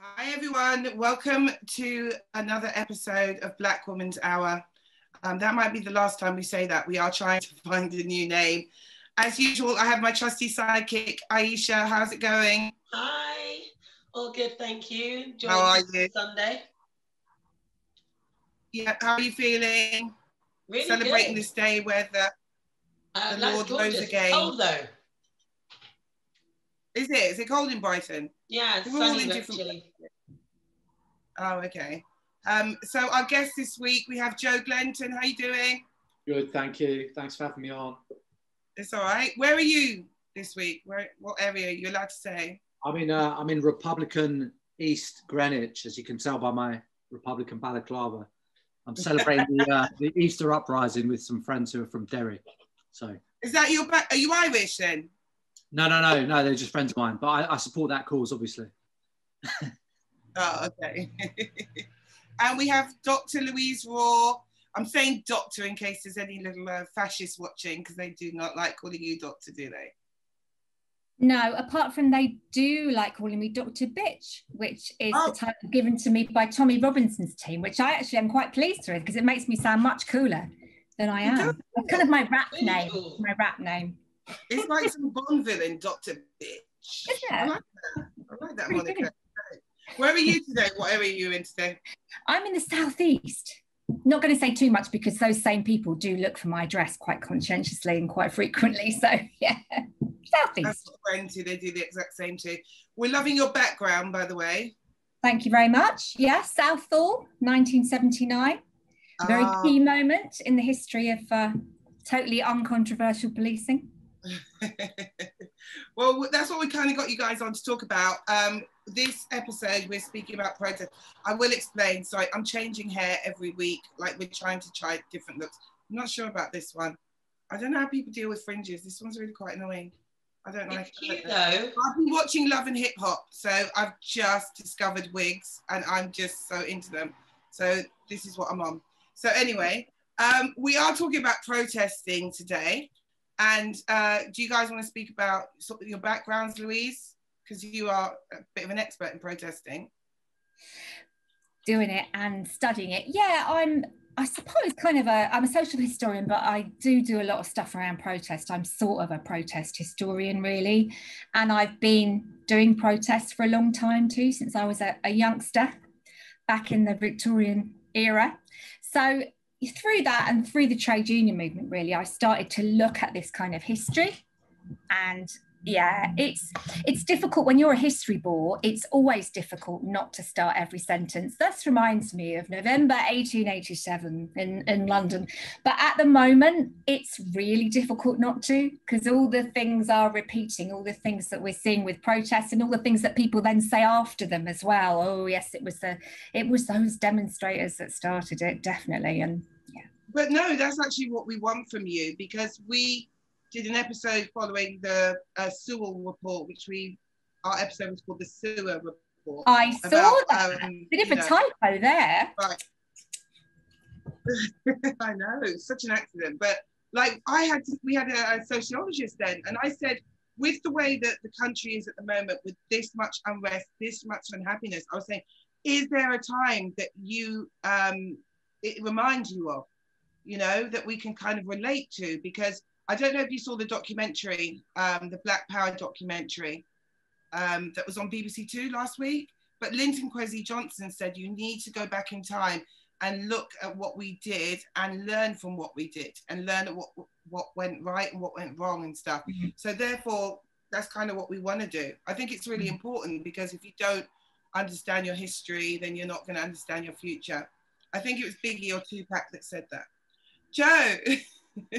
Hi, everyone. Welcome to another episode of Black Woman's Hour. Um, that might be the last time we say that. We are trying to find a new name. As usual, I have my trusty sidekick, Aisha. How's it going? Hi. All good, thank you. How are you? Sunday. Yeah, how are you feeling? Really Celebrating good. this day where the, Uh, the Lord rose again. Cold though. Is it? Is it cold in Brighton? Yeah, it's We're all sunny in different chilly. Oh, okay. Um, so our guest this week, we have Joe Glenton. How are you doing? Good, thank you. Thanks for having me on. It's all right. Where are you this week? Where, what area are you allowed to say? I'm in uh, I'm in Republican East Greenwich, as you can tell by my Republican balaclava. I'm celebrating the, uh, the Easter uprising with some friends who are from Derry. So Is that your back? Are you Irish then? No, no, no, no, they're just friends of mine. But I, I support that cause, obviously. Oh, okay. and we have Dr. Louise Raw. I'm saying doctor in case there's any little uh, fascists watching because they do not like calling you doctor, do they? No, apart from they do like calling me Dr. Bitch, which is Oh. the title given to me by Tommy Robinson's team, which I actually am quite pleased with because it makes me sound much cooler than I am. It's kind of my rap name. My rap name. It's like some Bond villain, Doctor Bitch. Is I like that. I like that moniker. Where are you today? What area are you in today? I'm in the southeast. Not going to say too much because those same people do look for my address quite conscientiously and quite frequently. So yeah, southeast. friends who they do the exact same too. We're loving your background, by the way. Thank you very much. Yeah, Southall, 1979. Very Ah. key moment in the history of uh, totally uncontroversial policing. well, that's what we kind of got you guys on to talk about. Um, this episode, we're speaking about protest. I will explain. Sorry, I'm changing hair every week. Like we're trying to try different looks. I'm not sure about this one. I don't know how people deal with fringes. This one's really quite annoying. I don't like It's cute it. though. I've been watching Love and Hip Hop, so I've just discovered wigs and I'm just so into them. So this is what I'm on. So anyway, um, we are talking about protesting today. And uh, do you guys want to speak about sort of your backgrounds, Louise? Because you are a bit of an expert in protesting. doing it and studying it. Yeah, I'm. I suppose kind of a. I'm a social historian, but I do do a lot of stuff around protest. I'm sort of a protest historian, really, and I've been doing protests for a long time too, since I was a, a youngster, back in the Victorian era. So through that and through the trade union movement, really, I started to look at this kind of history, and yeah it's it's difficult when you're a history bore it's always difficult not to start every sentence. This reminds me of november 1887 in, in london. But at the moment it's really difficult not to because all the things are repeating all the things that we're seeing with protests and all the things that people then say after them as well. Oh yes it was the it was those demonstrators that started it definitely and yeah. But no, that's actually what we want from you because we did an episode following the uh, Sewell report, which we, our episode was called the Sewer report. i saw about, that um, bit of a know, typo there Right. I know, it's such an accident. But like I had, to, we had a, a sociologist then, and I said, with the way that the country is at the moment, with this much unrest, this much unhappiness, I was saying, is there a time that you, um, it reminds you of, you know, that we can kind of relate to? Because I don't know if you saw the documentary, um, the Black Power documentary um, that was on BBC Two last week. But Linton Kwesi Johnson said you need to go back in time and look at what we did and learn from what we did and learn what what went right and what went wrong and stuff. Mhm. So therefore, that's kind of what we want to do. I think it's really Mhm. important because if you don't understand your history, then you're not going to understand your future. I think it was Biggie or Tupac that said that. Joe,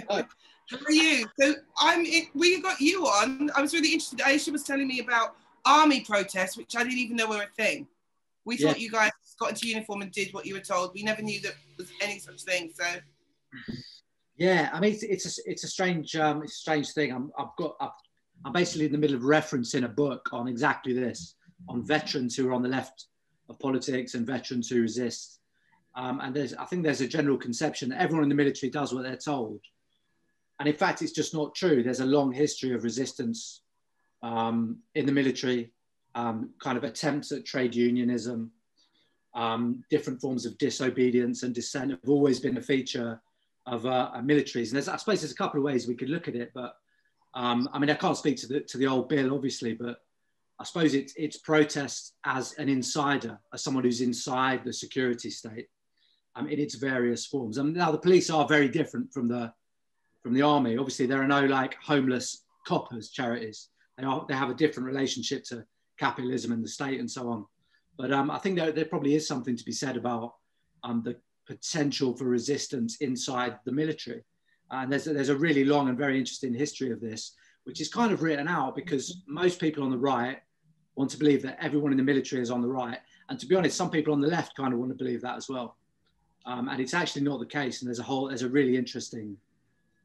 Hi. how are you? So I'm. We got you on. I was really interested. Aisha was telling me about army protests, which I didn't even know were a thing. We Yeah. thought you guys got into uniform and did what you were told. We never knew that was any such thing. So Yeah, I mean, it's, it's a it's a strange um, it's a strange thing. I'm I've got I've, I'm basically in the middle of referencing a book on exactly this, on veterans who are on the left of politics and veterans who resist. Um, and there's I think there's a general conception that everyone in the military does what they're told, and in fact, it's just not true. There's a long history of resistance um, in the military um, kind of attempts at trade unionism, um, different forms of disobedience and dissent have always been a feature of uh, militaries. And I suppose there's a couple of ways we could look at it, but um, I mean, I can't speak to the, to the old bill, obviously, but I suppose it's, it's protest as an insider, as someone who's inside the security state um, in its various forms. I mean, now the police are very different from the, from the army. Obviously, there are no like homeless coppers charities. They, are, they have a different relationship to capitalism and the state and so on. But um, I think there, there probably is something to be said about um, the potential for resistance inside the military. And there's a, there's a really long and very interesting history of this, which is kind of written out because most people on the right want to believe that everyone in the military is on the right. And to be honest, some people on the left kind of want to believe that as well. Um, and it's actually not the case. And there's a whole, there's a really interesting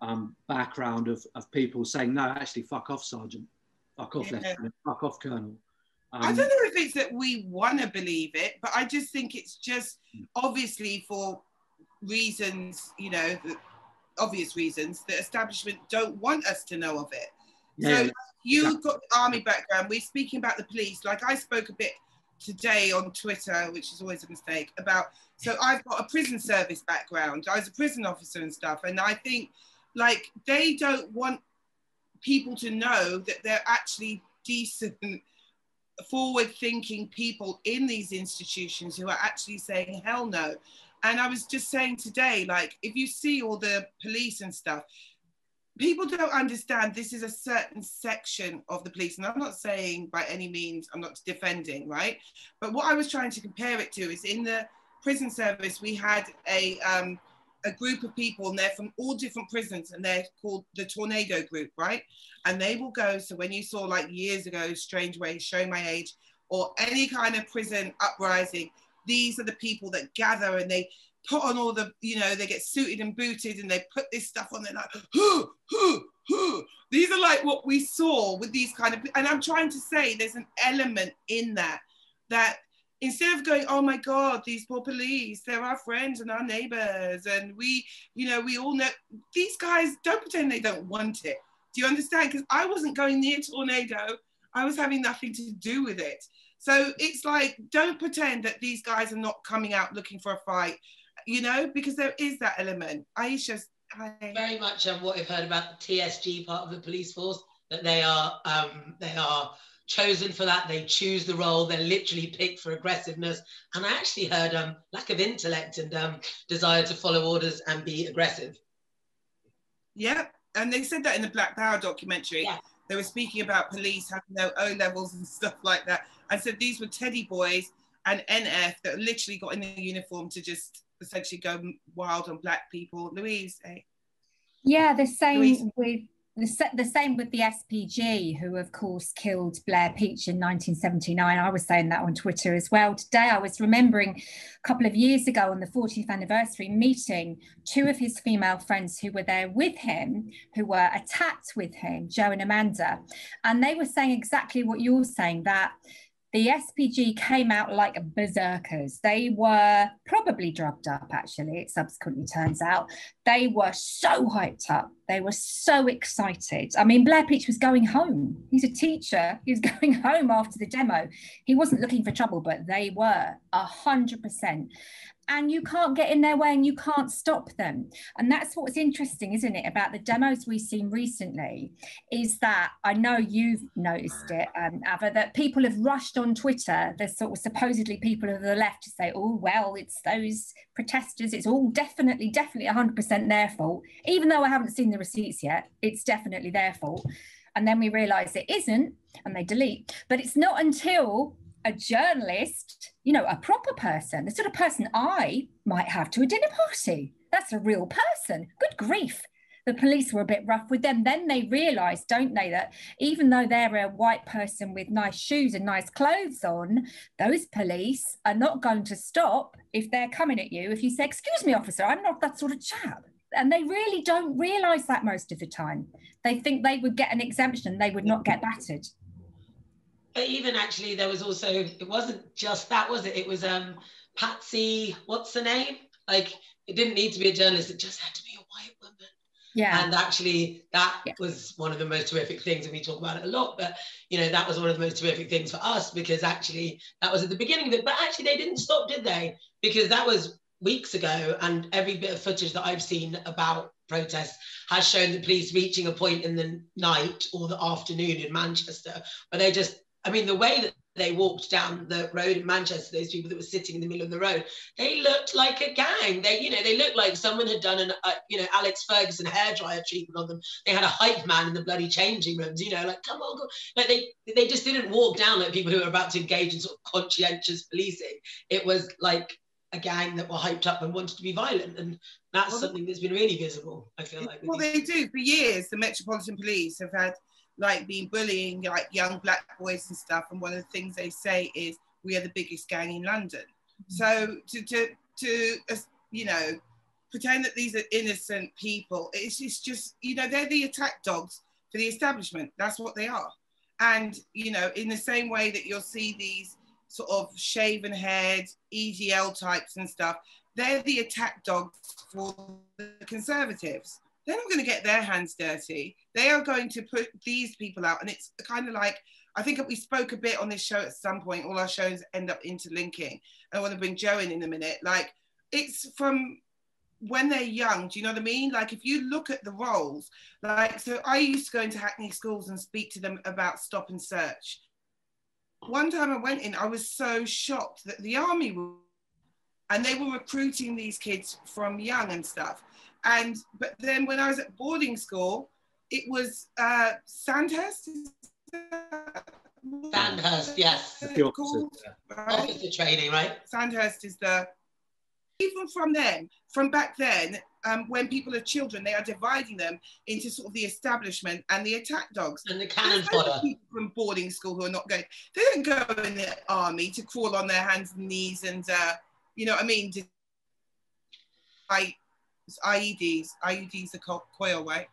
um, background of, of people saying, no, actually, fuck off, Sergeant, fuck off, yeah. Lieutenant, fuck off, Colonel. Um, I don't know if it's that we want to believe it, but I just think it's just obviously for reasons, you know, obvious reasons, the establishment don't want us to know of it. Yeah, so you have got the army background. We're speaking about the police. Like I spoke a bit today on Twitter, which is always a mistake, about so I've got a prison service background. I was a prison officer and stuff. And I think like they don't want people to know that they're actually decent, forward thinking people in these institutions who are actually saying hell no. And I was just saying today, like, if you see all the police and stuff, people don't understand this is a certain section of the police and i'm not saying by any means i'm not defending right but what i was trying to compare it to is in the prison service we had a um, a group of people and they're from all different prisons and they're called the tornado group right and they will go so when you saw like years ago strange ways showing my age or any kind of prison uprising these are the people that gather and they put on all the, you know, they get suited and booted and they put this stuff on. They're like, huh, huh, huh. these are like what we saw with these kind of, and I'm trying to say there's an element in that that instead of going, oh my God, these poor police, they're our friends and our neighbors, and we, you know, we all know these guys don't pretend they don't want it. Do you understand? Because I wasn't going near tornado, I was having nothing to do with it. So it's like, don't pretend that these guys are not coming out looking for a fight you know, because there is that element. Aisha's hi. very much of what we've heard about the TSG part of the police force that they are um, they are chosen for that. They choose the role. They're literally picked for aggressiveness. And I actually heard um, lack of intellect and um, desire to follow orders and be aggressive. Yeah, and they said that in the Black Power documentary. Yeah. They were speaking about police having their O levels and stuff like that. I said these were Teddy boys and NF that literally got in the uniform to just essentially go wild on black people. Louise, eh? Yeah, the same Louise. with the, the same with the SPG, who of course killed Blair Peach in 1979. I was saying that on Twitter as well. Today, I was remembering a couple of years ago on the 40th anniversary meeting two of his female friends who were there with him, who were attacked with him, Joe and Amanda. And they were saying exactly what you're saying that the SPG came out like berserkers. They were probably drugged up, actually, it subsequently turns out. They were so hyped up. They were so excited. I mean, Blair Peach was going home. He's a teacher. He was going home after the demo. He wasn't looking for trouble, but they were a hundred percent and you can't get in their way and you can't stop them. And that's what's interesting, isn't it, about the demos we've seen recently, is that I know you've noticed it, um, Ava, that people have rushed on Twitter, there's sort of supposedly people of the left to say, oh, well, it's those protesters, it's all definitely, definitely 100% their fault. Even though I haven't seen the receipts yet, it's definitely their fault. And then we realize it isn't, and they delete. But it's not until a journalist, you know, a proper person, the sort of person I might have to a dinner party. That's a real person. Good grief. The police were a bit rough with them. Then they realise, don't they, that even though they're a white person with nice shoes and nice clothes on, those police are not going to stop if they're coming at you. If you say, Excuse me, officer, I'm not that sort of chap. And they really don't realise that most of the time. They think they would get an exemption, they would not get battered but even actually there was also it wasn't just that was it it was um patsy what's the name like it didn't need to be a journalist it just had to be a white woman Yeah. And actually, that Yeah. was one of the most terrific things, and we talk about it a lot. But you know, that was one of the most terrific things for us because actually, that was at the beginning of it. But actually, they didn't stop, did they? Because that was weeks ago, and every bit of footage that I've seen about protests has shown the police reaching a point in the night or the afternoon in Manchester where they just, I mean, the way that they walked down the road in Manchester, those people that were sitting in the middle of the road, they looked like a gang. They, you know, they looked like someone had done an, uh, you know, Alex Ferguson hairdryer treatment on them. They had a hype man in the bloody changing rooms, you know, like, come on, go. Like they, they just didn't walk down like people who were about to engage in sort of conscientious policing. It was like a gang that were hyped up and wanted to be violent. And that's Well, something that's been really visible, I feel like. Well, they do. For years, the Metropolitan Police have had like been bullying like young black boys and stuff. And one of the things they say is, "We are the biggest gang in London." So to to to uh, you know pretend that these are innocent people, it's just just you know they're the attack dogs for the establishment. That's what they are. And you know, in the same way that you'll see these sort of shaven head EDL types and stuff, they're the attack dogs for the conservatives. They're not going to get their hands dirty. They are going to put these people out. And it's kind of like, I think we spoke a bit on this show at some point. All our shows end up interlinking. I want to bring Joe in in a minute. Like, it's from when they're young. Do you know what I mean? Like, if you look at the roles, like, so I used to go into Hackney schools and speak to them about stop and search. One time I went in, I was so shocked that the army and they were recruiting these kids from young and stuff. And but then when I was at boarding school, it was uh, Sandhurst. Sandhurst, yes. The opposite, Called, yeah. right? Officer training, right? Sandhurst is the even from then, from back then, um, when people are children, they are dividing them into sort of the establishment and the attack dogs. And the cannon There's loads of fodder. people from boarding school who are not going. They don't go in the army to crawl on their hands and knees and, uh, you know what I mean? To, I, IEDs. Are co- coil, right?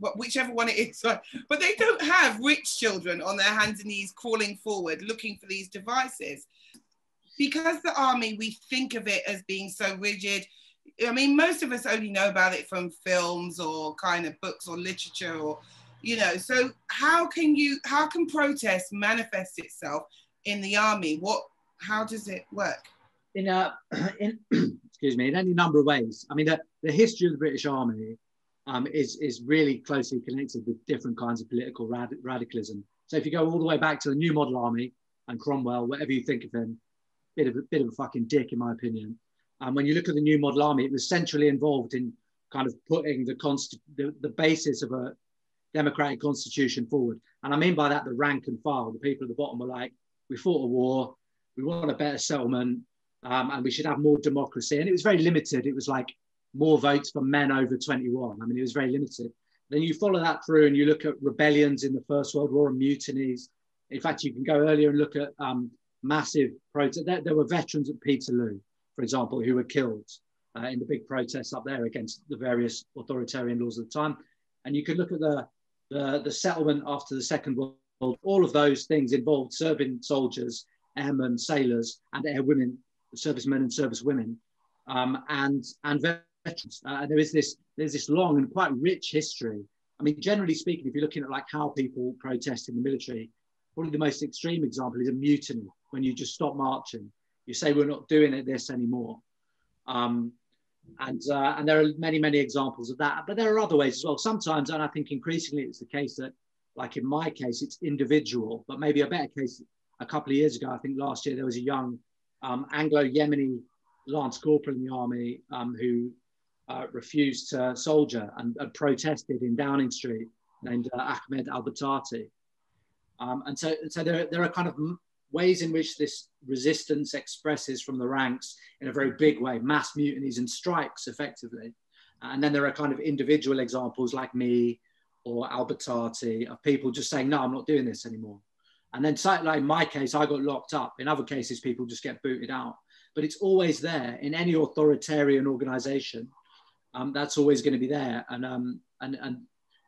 But whichever one it is. right? But they don't have rich children on their hands and knees crawling forward looking for these devices. Because the army, we think of it as being so rigid. I mean, most of us only know about it from films or kind of books or literature or, you know. So how can you, how can protest manifest itself in the army? What, how does it work? In a in excuse me in any number of ways. I mean, the, the history of the British Army um, is is really closely connected with different kinds of political rad- radicalism. So if you go all the way back to the New Model Army and Cromwell, whatever you think of him, bit of a bit of a fucking dick in my opinion. And when you look at the New Model Army, it was centrally involved in kind of putting the const- the, the basis of a democratic constitution forward. And I mean by that the rank and file, the people at the bottom were like, we fought a war, we want a better settlement, um, and we should have more democracy. And it was very limited. It was like more votes for men over 21. I mean, it was very limited. Then you follow that through and you look at rebellions in the First World War and mutinies. In fact, you can go earlier and look at um, massive protests. There, there, were veterans at Peterloo, for example, who were killed uh, in the big protests up there against the various authoritarian laws of the time. And you could look at the, the, the settlement after the Second World War. All of those things involved serving soldiers, airmen, sailors, and airwomen servicemen and servicewomen, um, and and veterans. Uh, there is this there's this long and quite rich history. I mean, generally speaking, if you're looking at like how people protest in the military, probably the most extreme example is a mutiny when you just stop marching. You say we're not doing it this anymore, um, and uh, and there are many many examples of that. But there are other ways as well. Sometimes, and I think increasingly, it's the case that, like in my case, it's individual. But maybe a better case. A couple of years ago, I think last year there was a young um, Anglo-Yemeni lance corporal in the army um, who uh, refused to soldier and, protested in Downing Street, named uh, Ahmed Al-Batati. Um, and so, so there, there are kind of ways in which this resistance expresses from the ranks in a very big way, mass mutinies and strikes effectively. And then there are kind of individual examples like me or Al-Batati of people just saying, no, I'm not doing this anymore. And then, like in my case, I got locked up. In other cases, people just get booted out. But it's always there in any authoritarian organization. Um, that's always going to be there. And um, and and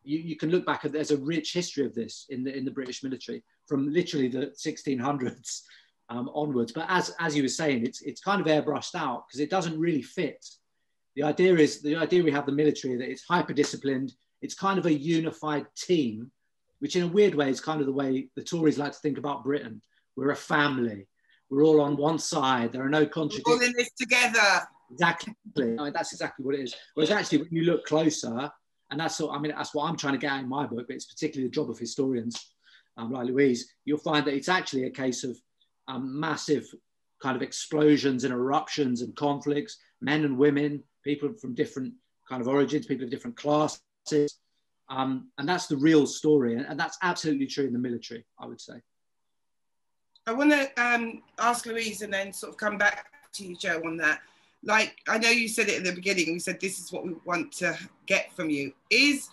you, you can look back at there's a rich history of this in the in the British military from literally the 1600s um, onwards. But as as you were saying, it's it's kind of airbrushed out because it doesn't really fit The idea is the idea we have the military that it's hyper disciplined. It's kind of a unified team, which in a weird way is kind of the way the Tories like to think about Britain. We're a family. We're all on one side. There are no contradictions. We're all in this together. Exactly. I mean, that's exactly what it is. Whereas actually, when you look closer, and that's what I mean, that's what I'm trying to get out in my book, but it's particularly the job of historians um, like Louise, you'll find that it's actually a case of um, massive kind of explosions and eruptions and conflicts, men and women, people from different kind of origins, people of different classes. Um, and that's the real story. And, that's absolutely true in the military, I would say. I want to um, ask Louise and then sort of come back to you, Joe, on that. Like, I know you said it at the beginning, we said this is what we want to get from you. Is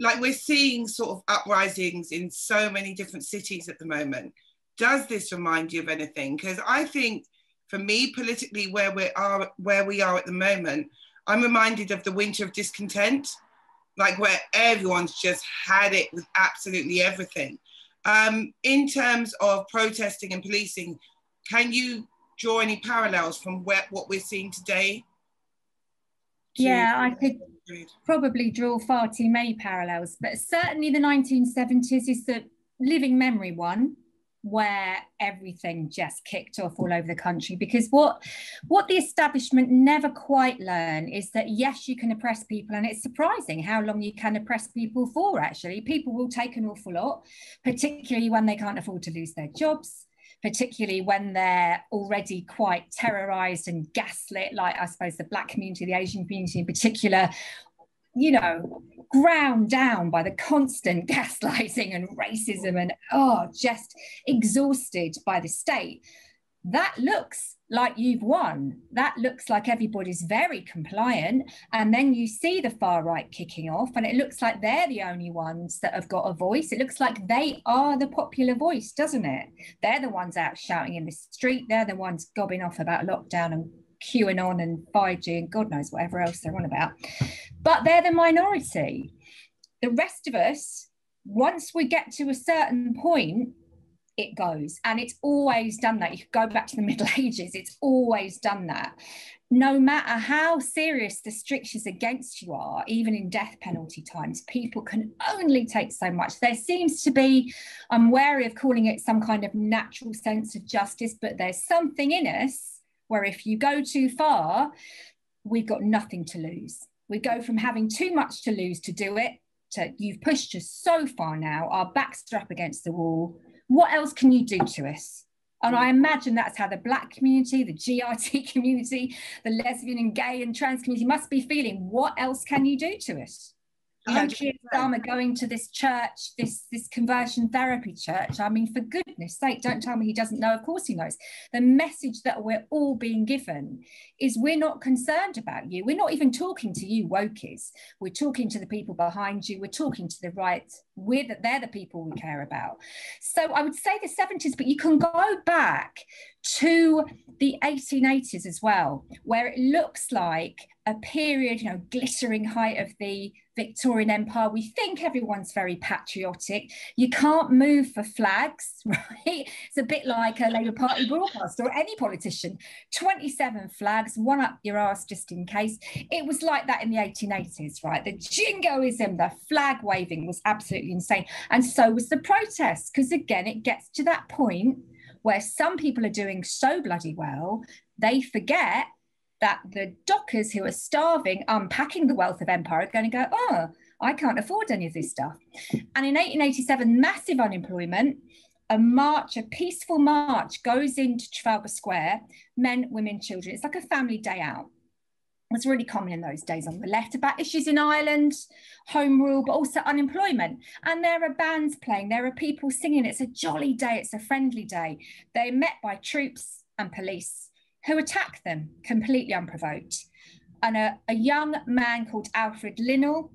like we're seeing sort of uprisings in so many different cities at the moment. Does this remind you of anything? Because I think for me politically where we are where we are at the moment i'm reminded of the winter of discontent like where everyone's just had it with absolutely everything. Um, in terms of protesting and policing can you draw any parallels from where, what we're seeing today? Yeah i could probably draw far too many parallels but certainly the 1970s is the living memory one where everything just kicked off all over the country. Because what what the establishment never quite learn is that yes you can oppress people and it's surprising how long you can oppress people for actually. People will take an awful lot particularly when they can't afford to lose their jobs particularly when they're already quite terrorized and gaslit like i suppose the black community the asian community in particular you know, ground down by the constant gaslighting and racism and, oh, just exhausted by the state. That looks like you've won. That looks like everybody's very compliant. And then you see the far right kicking off, and it looks like they're the only ones that have got a voice. It looks like they are the popular voice, doesn't it? They're the ones out shouting in the street. They're the ones gobbing off about lockdown and QAnon and 5G and God knows whatever else they're on about. But they're the minority. The rest of us, once we get to a certain point, it goes. And it's always done that. You go back to the Middle Ages, it's always done that. No matter how serious the strictures against you are, even in death penalty times, people can only take so much. There seems to be, I'm wary of calling it some kind of natural sense of justice, but there's something in us where if you go too far, we've got nothing to lose. We go from having too much to lose to do it to you've pushed us so far now, our backs are up against the wall. What else can you do to us? And I imagine that's how the Black community, the GRT community, the lesbian and gay and trans community must be feeling. What else can you do to us? You know, Keir Starmer going to this church, this this conversion therapy church. I mean, for goodness sake, don't tell me he doesn't know. Of course he knows. The message that we're all being given is we're not concerned about you. We're not even talking to you wokies. We're talking to the people behind you. We're talking to the right. We're the, they're the people we care about. So I would say the 70s, but you can go back to the 1880s as well, where it looks like a period, you know, glittering height of the Victorian Empire. We think everyone's very patriotic. You can't move for flags, right? It's a bit like a Labour Party broadcaster or any politician. 27 flags, one up your ass just in case. It was like that in the 1880s, right? The jingoism, the flag waving was absolutely insane. And so was the protest, because again, it gets to that point where some people are doing so bloody well, they forget that the dockers who are starving, unpacking the wealth of empire, are going to go, oh, I can't afford any of this stuff. And in 1887, massive unemployment, a march, a peaceful march goes into Trafalgar Square, men, women, children. It's like a family day out. It was really common in those days on the left about issues in Ireland, home rule, but also unemployment. And there are bands playing, there are people singing. It's a jolly day, it's a friendly day. They're met by troops and police who attack them completely unprovoked. And a, a young man called Alfred Linnell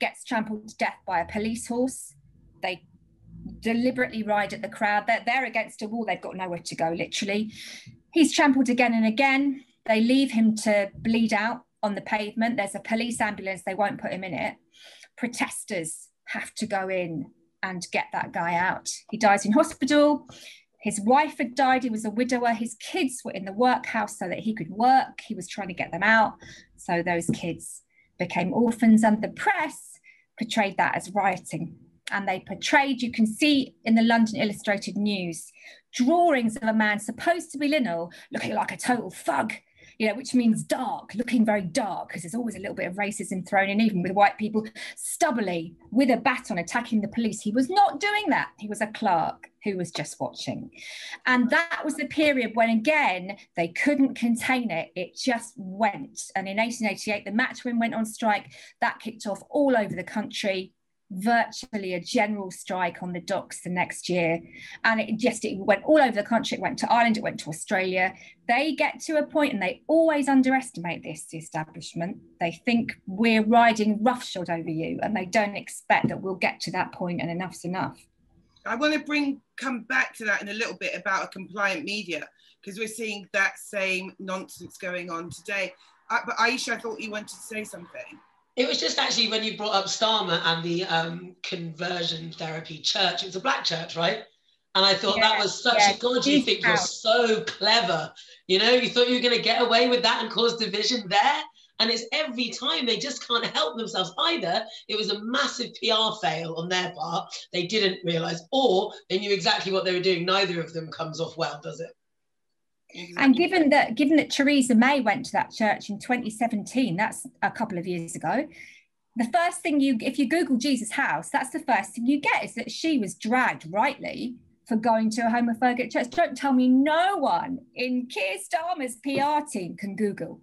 gets trampled to death by a police horse. They deliberately ride at the crowd. They're, they're against a wall, they've got nowhere to go, literally. He's trampled again and again. They leave him to bleed out on the pavement. There's a police ambulance, they won't put him in it. Protesters have to go in and get that guy out. He dies in hospital His wife had died, he was a widower. His kids were in the workhouse so that he could work. He was trying to get them out. So those kids became orphans, and the press portrayed that as rioting. And they portrayed, you can see in the London Illustrated News, drawings of a man supposed to be Linnell looking like a total thug you know, which means dark, looking very dark, because there's always a little bit of racism thrown in, even with white people, stubbly, with a baton attacking the police. He was not doing that. He was a clerk who was just watching. And that was the period when, again, they couldn't contain it. It just went. And in 1888, the matchwomen went on strike. That kicked off all over the country virtually a general strike on the docks the next year. And it just it went all over the country. It went to ireland it went to australia. They get to a point and they always underestimate this establishment. They think we're riding roughshod over you and they don't expect that we'll get to that point and enough's enough. I want to bring come back to that in a little bit about a compliant media because we're seeing that same nonsense going on today. Uh, but aisha i thought you wanted to say something it was just actually when you brought up Starmer and the um, conversion therapy church. It was a black church, right? And I thought yeah, that was such yeah, a God. You think you're so clever. You know, you thought you were going to get away with that and cause division there. And it's every time they just can't help themselves either. It was a massive PR fail on their part. They didn't realize, or they knew exactly what they were doing. Neither of them comes off well, does it? Exactly. And given that, given that Theresa May went to that church in 2017, that's a couple of years ago. The first thing you, if you Google Jesus House, that's the first thing you get is that she was dragged rightly for going to a homophobic church. Don't tell me no one in Keir Starmer's PR team can Google.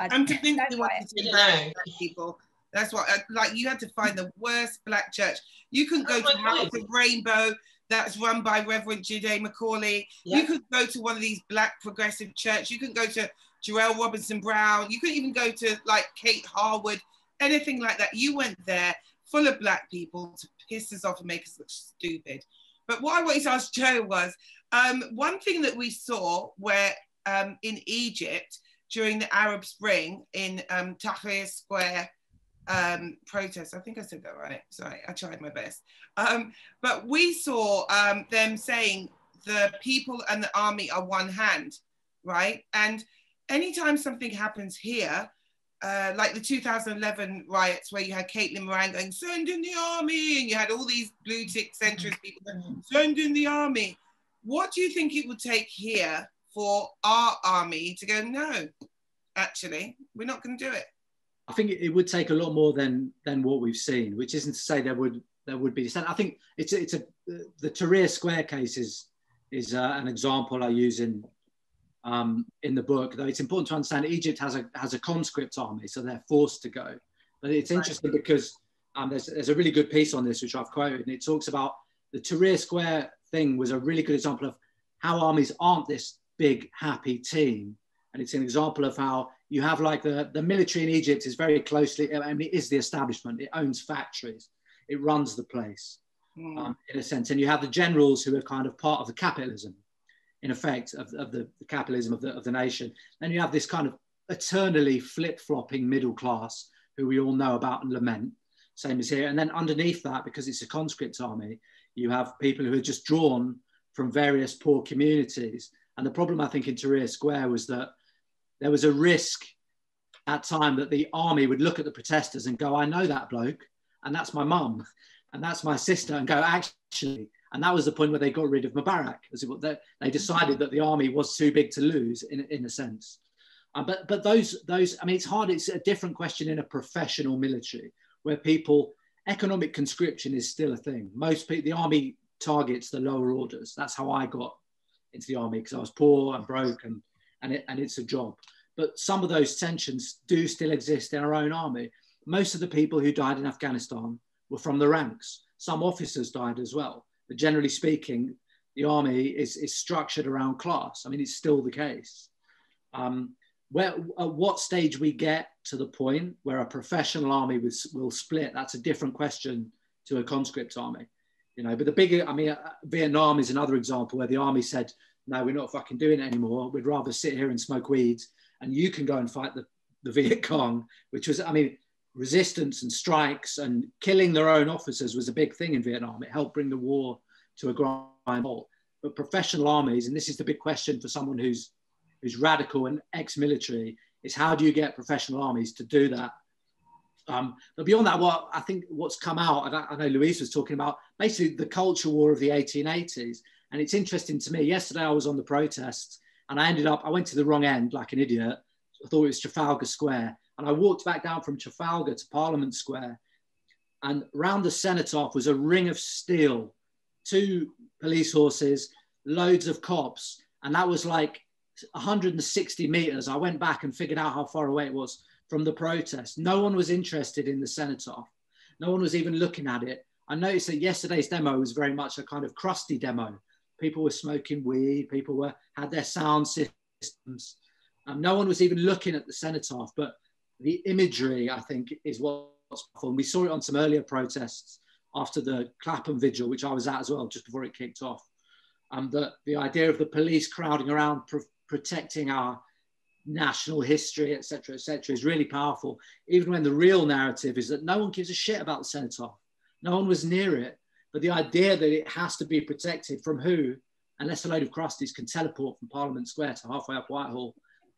I I'm convinced wanted to black people. That's what, uh, like, you had to find the worst black church. You couldn't go to Mountains of Rainbow that's run by Reverend Jide Macaulay. Yeah. You could go to one of these black progressive church. You could go to Joelle Robinson Brown. You could even go to like Kate Harwood, anything like that. You went there full of black people to piss us off and make us look stupid. But what I wanted to ask Joe was um, one thing that we saw where um, in Egypt during the Arab Spring in um, Tahrir Square um, protest. I think I said that right. Sorry, I tried my best. Um, but we saw um, them saying the people and the army are one hand, right? And anytime something happens here, uh, like the 2011 riots where you had Caitlin Moran going, send in the army, and you had all these blue tick centrist people going, send in the army. What do you think it would take here for our army to go, no, actually, we're not going to do it? I think it would take a lot more than than what we've seen, which isn't to say there would there would be dissent. I think it's a, it's a the Tahrir Square case is is uh, an example I use in um, in the book. Though it's important to understand Egypt has a has a conscript army, so they're forced to go. But it's interesting because um, there's there's a really good piece on this which I've quoted, and it talks about the Tahrir Square thing was a really good example of how armies aren't this big happy team, and it's an example of how you have like the, the military in Egypt is very closely, I mean, it is the establishment, it owns factories, it runs the place mm. um, in a sense. And you have the generals who are kind of part of the capitalism, in effect, of, of the, the capitalism of the, of the nation. Then you have this kind of eternally flip flopping middle class who we all know about and lament, same as here. And then underneath that, because it's a conscript army, you have people who are just drawn from various poor communities. And the problem, I think, in Tahrir Square was that there was a risk at time that the army would look at the protesters and go, I know that bloke, and that's my mum, and that's my sister, and go, actually, and that was the point where they got rid of Mubarak. They decided that the army was too big to lose, in, in a sense. Uh, but but those those I mean, it's hard. It's a different question in a professional military where people economic conscription is still a thing. Most people, the army targets the lower orders. That's how I got into the army because I was poor and broke and and, it, and it's a job. But some of those tensions do still exist in our own army. Most of the people who died in Afghanistan were from the ranks. Some officers died as well. But generally speaking, the army is, is structured around class. I mean, it's still the case. Um, where, at what stage we get to the point where a professional army will, will split, that's a different question to a conscript army. You know, but the bigger, I mean, uh, Vietnam is another example where the army said, no, we're not fucking doing it anymore. We'd rather sit here and smoke weeds and you can go and fight the, the Viet Cong, which was, I mean, resistance and strikes and killing their own officers was a big thing in Vietnam. It helped bring the war to a grind halt. but professional armies, and this is the big question for someone who's who's radical and ex-military, is how do you get professional armies to do that? Um, but beyond that, what I think what's come out, I, I know Louise was talking about basically the culture war of the 1880s, and it's interesting to me. Yesterday, I was on the protests, and I ended up I went to the wrong end like an idiot. I thought it was Trafalgar Square, and I walked back down from Trafalgar to Parliament Square, and round the cenotaph was a ring of steel, two police horses, loads of cops, and that was like 160 meters. I went back and figured out how far away it was from the protest. No one was interested in the cenotaph. No one was even looking at it. I noticed that yesterday's demo was very much a kind of crusty demo. People were smoking weed. People were had their sound systems. Um, no one was even looking at the cenotaph. But the imagery, I think, is what's powerful. We saw it on some earlier protests after the Clapham vigil, which I was at as well, just before it kicked off. Um, the, the idea of the police crowding around, pr- protecting our national history, etc., etc., is really powerful. Even when the real narrative is that no one gives a shit about the cenotaph, no one was near it. But the idea that it has to be protected from who, unless a load of crusties can teleport from Parliament Square to halfway up Whitehall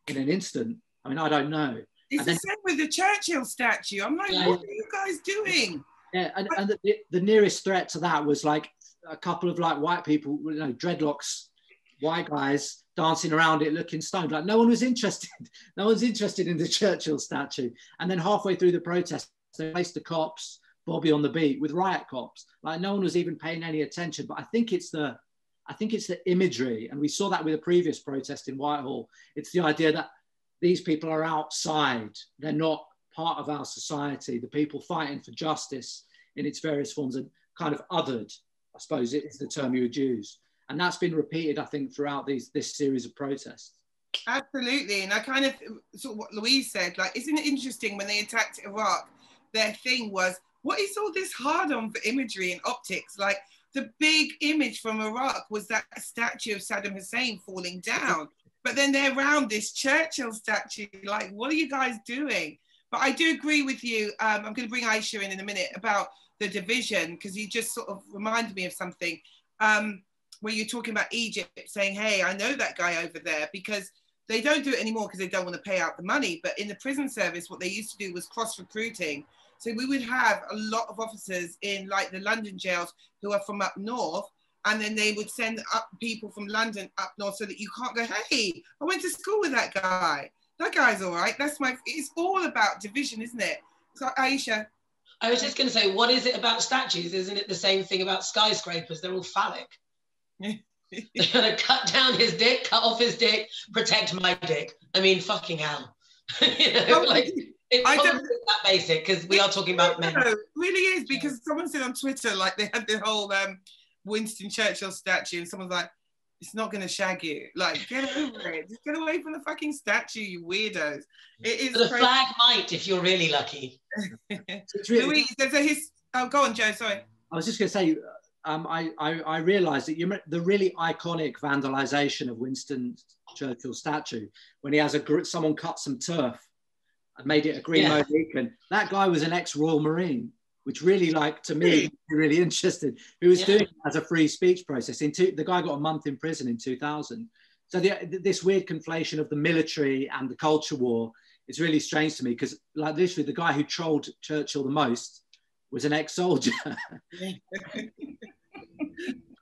in an instant. I mean, I don't know. It's And the same with the Churchill statue. I'm like, Yeah. what are you guys doing? Yeah, and, and the, the nearest threat to that was like a couple of like white people, you know, dreadlocks, white guys dancing around it, looking stoned. Like no one was interested. No one's interested in the Churchill statue. And then halfway through the protest, they placed the cops, Bobby on the beat with riot cops. Like no one was even paying any attention. But I think it's the, I think it's the imagery, and we saw that with a previous protest in Whitehall. It's the idea that these people are outside. They're not part of our society. The people fighting for justice in its various forms are kind of othered, I suppose is the term you would use. And that's been repeated, I think, throughout these this series of protests. Absolutely. And I kind of sort of what Louise said, like, isn't it interesting when they attacked Iraq, their thing was, what is all this hard on for imagery and optics? Like the big image from Iraq was that statue of Saddam Hussein falling down. But then they're around this Churchill statue. Like, what are you guys doing? But I do agree with you. Um, I'm going to bring Aisha in in a minute about the division because you just sort of reminded me of something um, where you're talking about Egypt saying, hey, I know that guy over there because they don't do it anymore because they don't want to pay out the money. But in the prison service, what they used to do was cross recruiting. So we would have a lot of officers in like the London jails who are from up north. And then they would send up people from London up north so that you can't go, hey, I went to school with that guy. That guy's all right. That's my, it's all about division, isn't it? So Aisha, I was just going to say, what is it about statues? Isn't it the same thing about skyscrapers? They're all phallic. They're going to cut down his dick, cut off his dick, protect my dick. I mean, fucking hell. you know, like, it's I don't- think that basic because we are talking about men. No, really is because someone said on Twitter like they had the whole um, Winston Churchill statue, and someone's like, "It's not going to shag you. Like, get over it. Just get away from the fucking statue, you weirdos." It is. The crazy. flag might if you're really lucky. It's really, Louise, there's a his. Oh, go on, Joe. Sorry. I was just going to say, um, I, I, I realised that you remember the really iconic vandalisation of Winston Churchill statue when he has a gr- someone cut some turf and made it a green Yeah. Mohican. That guy was an ex-Royal Marine, which really, like to me, really interested. Who was Yeah. doing it as a free speech process. In two, the guy got a month in prison in 2000. So the, this weird conflation of the military and the culture war is really strange to me because, like, literally, the guy who trolled Churchill the most was an ex-soldier.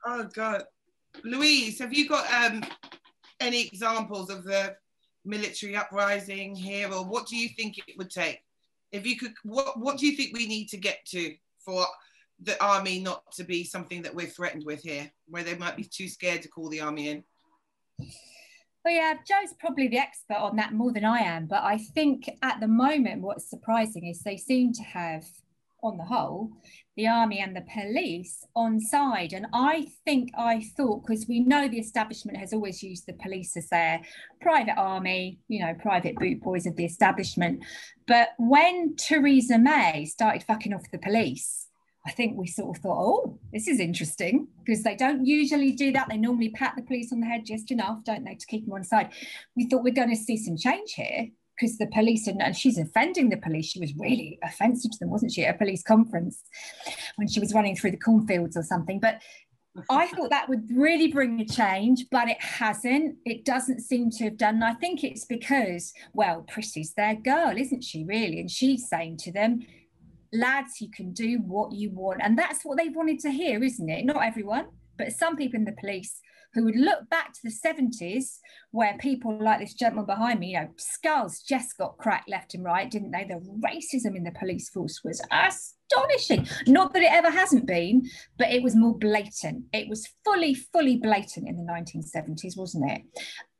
Oh God, Louise, have you got um, any examples of the military uprising here, or what do you think it would take? If you could, what what do you think we need to get to for the army not to be something that we're threatened with here, where they might be too scared to call the army in? Well, yeah, Joe's probably the expert on that more than I am. But I think at the moment, what's surprising is they seem to have, on the whole, the army and the police on side. And I think I thought, because we know the establishment has always used the police as their private army, you know, private boot boys of the establishment. But when Theresa May started fucking off the police, I think we sort of thought, oh, this is interesting because they don't usually do that. They normally pat the police on the head just enough, don't they, to keep them on side. We thought we're going to see some change here because the police, and, and she's offending the police. She was really offensive to them, wasn't she, at a police conference when she was running through the cornfields or something. But I thought that would really bring a change, but it hasn't. It doesn't seem to have done. And I think it's because, well, Priti's their girl, isn't she, really? And she's saying to them, lads, you can do what you want. And that's what they wanted to hear, isn't it? Not everyone, but some people in the police who would look back to the 70s where people like this gentleman behind me, you know, skulls just got cracked left and right, didn't they? The racism in the police force was astonishing. Not that it ever hasn't been, but it was more blatant. It was fully, fully blatant in the 1970s, wasn't it?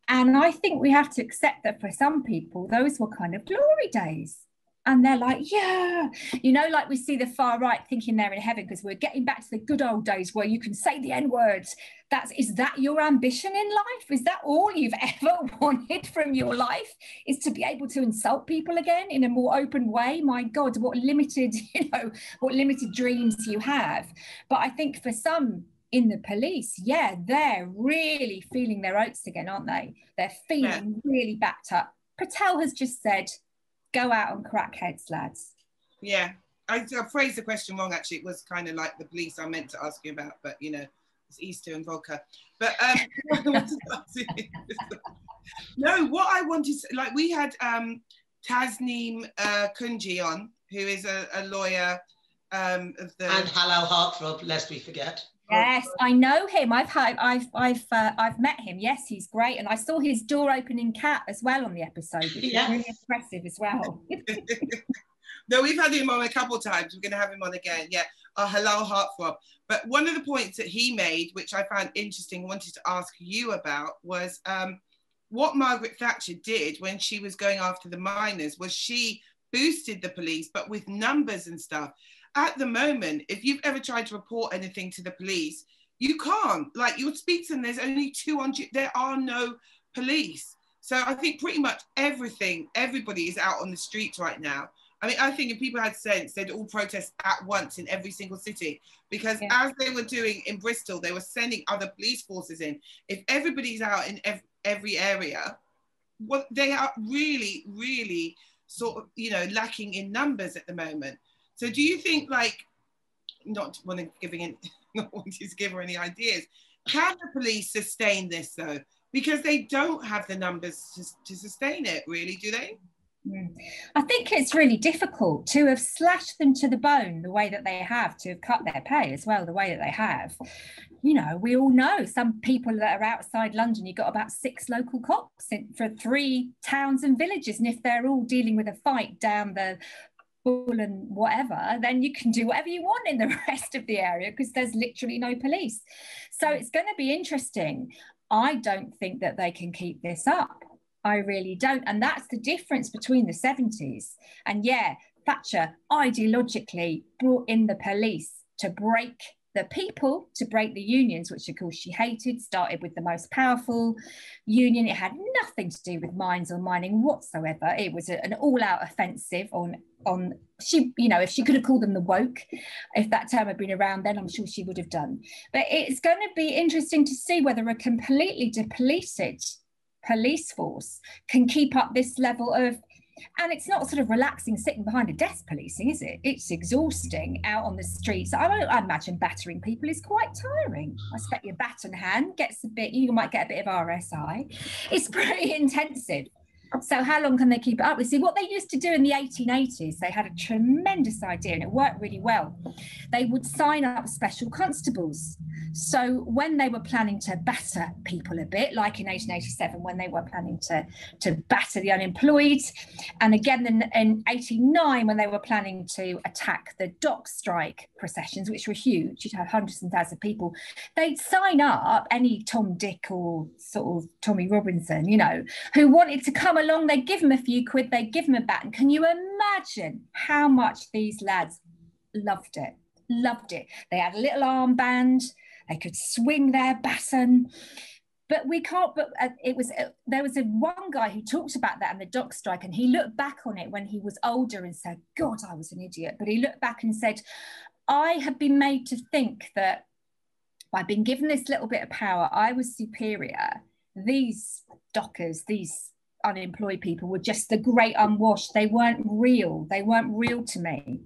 And I think we have to accept that for some people, those were kind of glory days and they're like, yeah, you know, like we see the far right thinking they're in heaven because we're getting back to the good old days where you can say the N words. That's is that your ambition in life? Is that all you've ever wanted from your life? Is to be able to insult people again in a more open way? My God, what limited, you know, what limited dreams you have. But I think for some in the police, yeah, they're really feeling their oats again, aren't they? They're feeling yeah. really backed up. Patel has just said go out on crackheads, lads. Yeah, I, I phrased the question wrong. Actually, it was kind of like the police I meant to ask you about, but you know, it's Easter and vodka. But um, no, what I wanted, to, like, we had um, Tasneem uh, Kunji on, who is a, a lawyer um, of the and Halal Heartthrob, lest we forget. Yes, I know him. I've had, I've, I've, uh, I've met him. Yes, he's great, and I saw his door opening cat as well on the episode, which yeah. really impressive as well. no, we've had him on a couple of times. We're going to have him on again. Yeah, a halal heartthrob. But one of the points that he made, which I found interesting, wanted to ask you about, was um, what Margaret Thatcher did when she was going after the miners. Was she boosted the police, but with numbers and stuff? At the moment, if you've ever tried to report anything to the police, you can't. Like you'll speak to them, there's only 200, there are no police. So I think pretty much everything, everybody is out on the streets right now. I mean, I think if people had sense, they'd all protest at once in every single city because yeah. as they were doing in Bristol, they were sending other police forces in. If everybody's out in ev- every area, well, they are really, really sort of, you know, lacking in numbers at the moment. So do you think like, not wanting giving in, not wanting to give her any ideas, can the police sustain this though? Because they don't have the numbers to, to sustain it, really, do they? Hmm. I think it's really difficult to have slashed them to the bone the way that they have, to have cut their pay as well, the way that they have. You know, we all know some people that are outside London, you've got about six local cops in, for three towns and villages. And if they're all dealing with a fight down the and whatever, then you can do whatever you want in the rest of the area because there's literally no police. So it's going to be interesting. I don't think that they can keep this up. I really don't. And that's the difference between the 70s. And yeah, Thatcher ideologically brought in the police to break the people to break the unions, which of course she hated, started with the most powerful union. It had nothing to do with mines or mining whatsoever. It was an all-out offensive on on she, you know, if she could have called them the woke, if that term had been around then, I'm sure she would have done. But it's going to be interesting to see whether a completely depleted police force can keep up this level of and it's not sort of relaxing sitting behind a desk policing, is it? It's exhausting out on the streets. I, I imagine battering people is quite tiring. I expect your baton hand gets a bit, you might get a bit of RSI. It's pretty intensive. So how long can they keep it up? We see what they used to do in the 1880s. They had a tremendous idea and it worked really well. They would sign up special constables. So when they were planning to batter people a bit, like in 1887, when they were planning to, to batter the unemployed, and again in, in 89, when they were planning to attack the dock strike processions, which were huge, you'd have hundreds and thousands of people, they'd sign up any Tom Dick or sort of Tommy Robinson, you know, who wanted to come along, they'd give them a few quid, they'd give them a baton. Can you imagine how much these lads loved it? Loved it. They had a little armband, they could swing their baton. But we can't. But uh, it was uh, there was a one guy who talked about that and the dock strike, and he looked back on it when he was older and said, "God, I was an idiot." But he looked back and said, "I have been made to think that by being given this little bit of power, I was superior. These dockers, these unemployed people were just the great unwashed. They weren't real. They weren't real to me.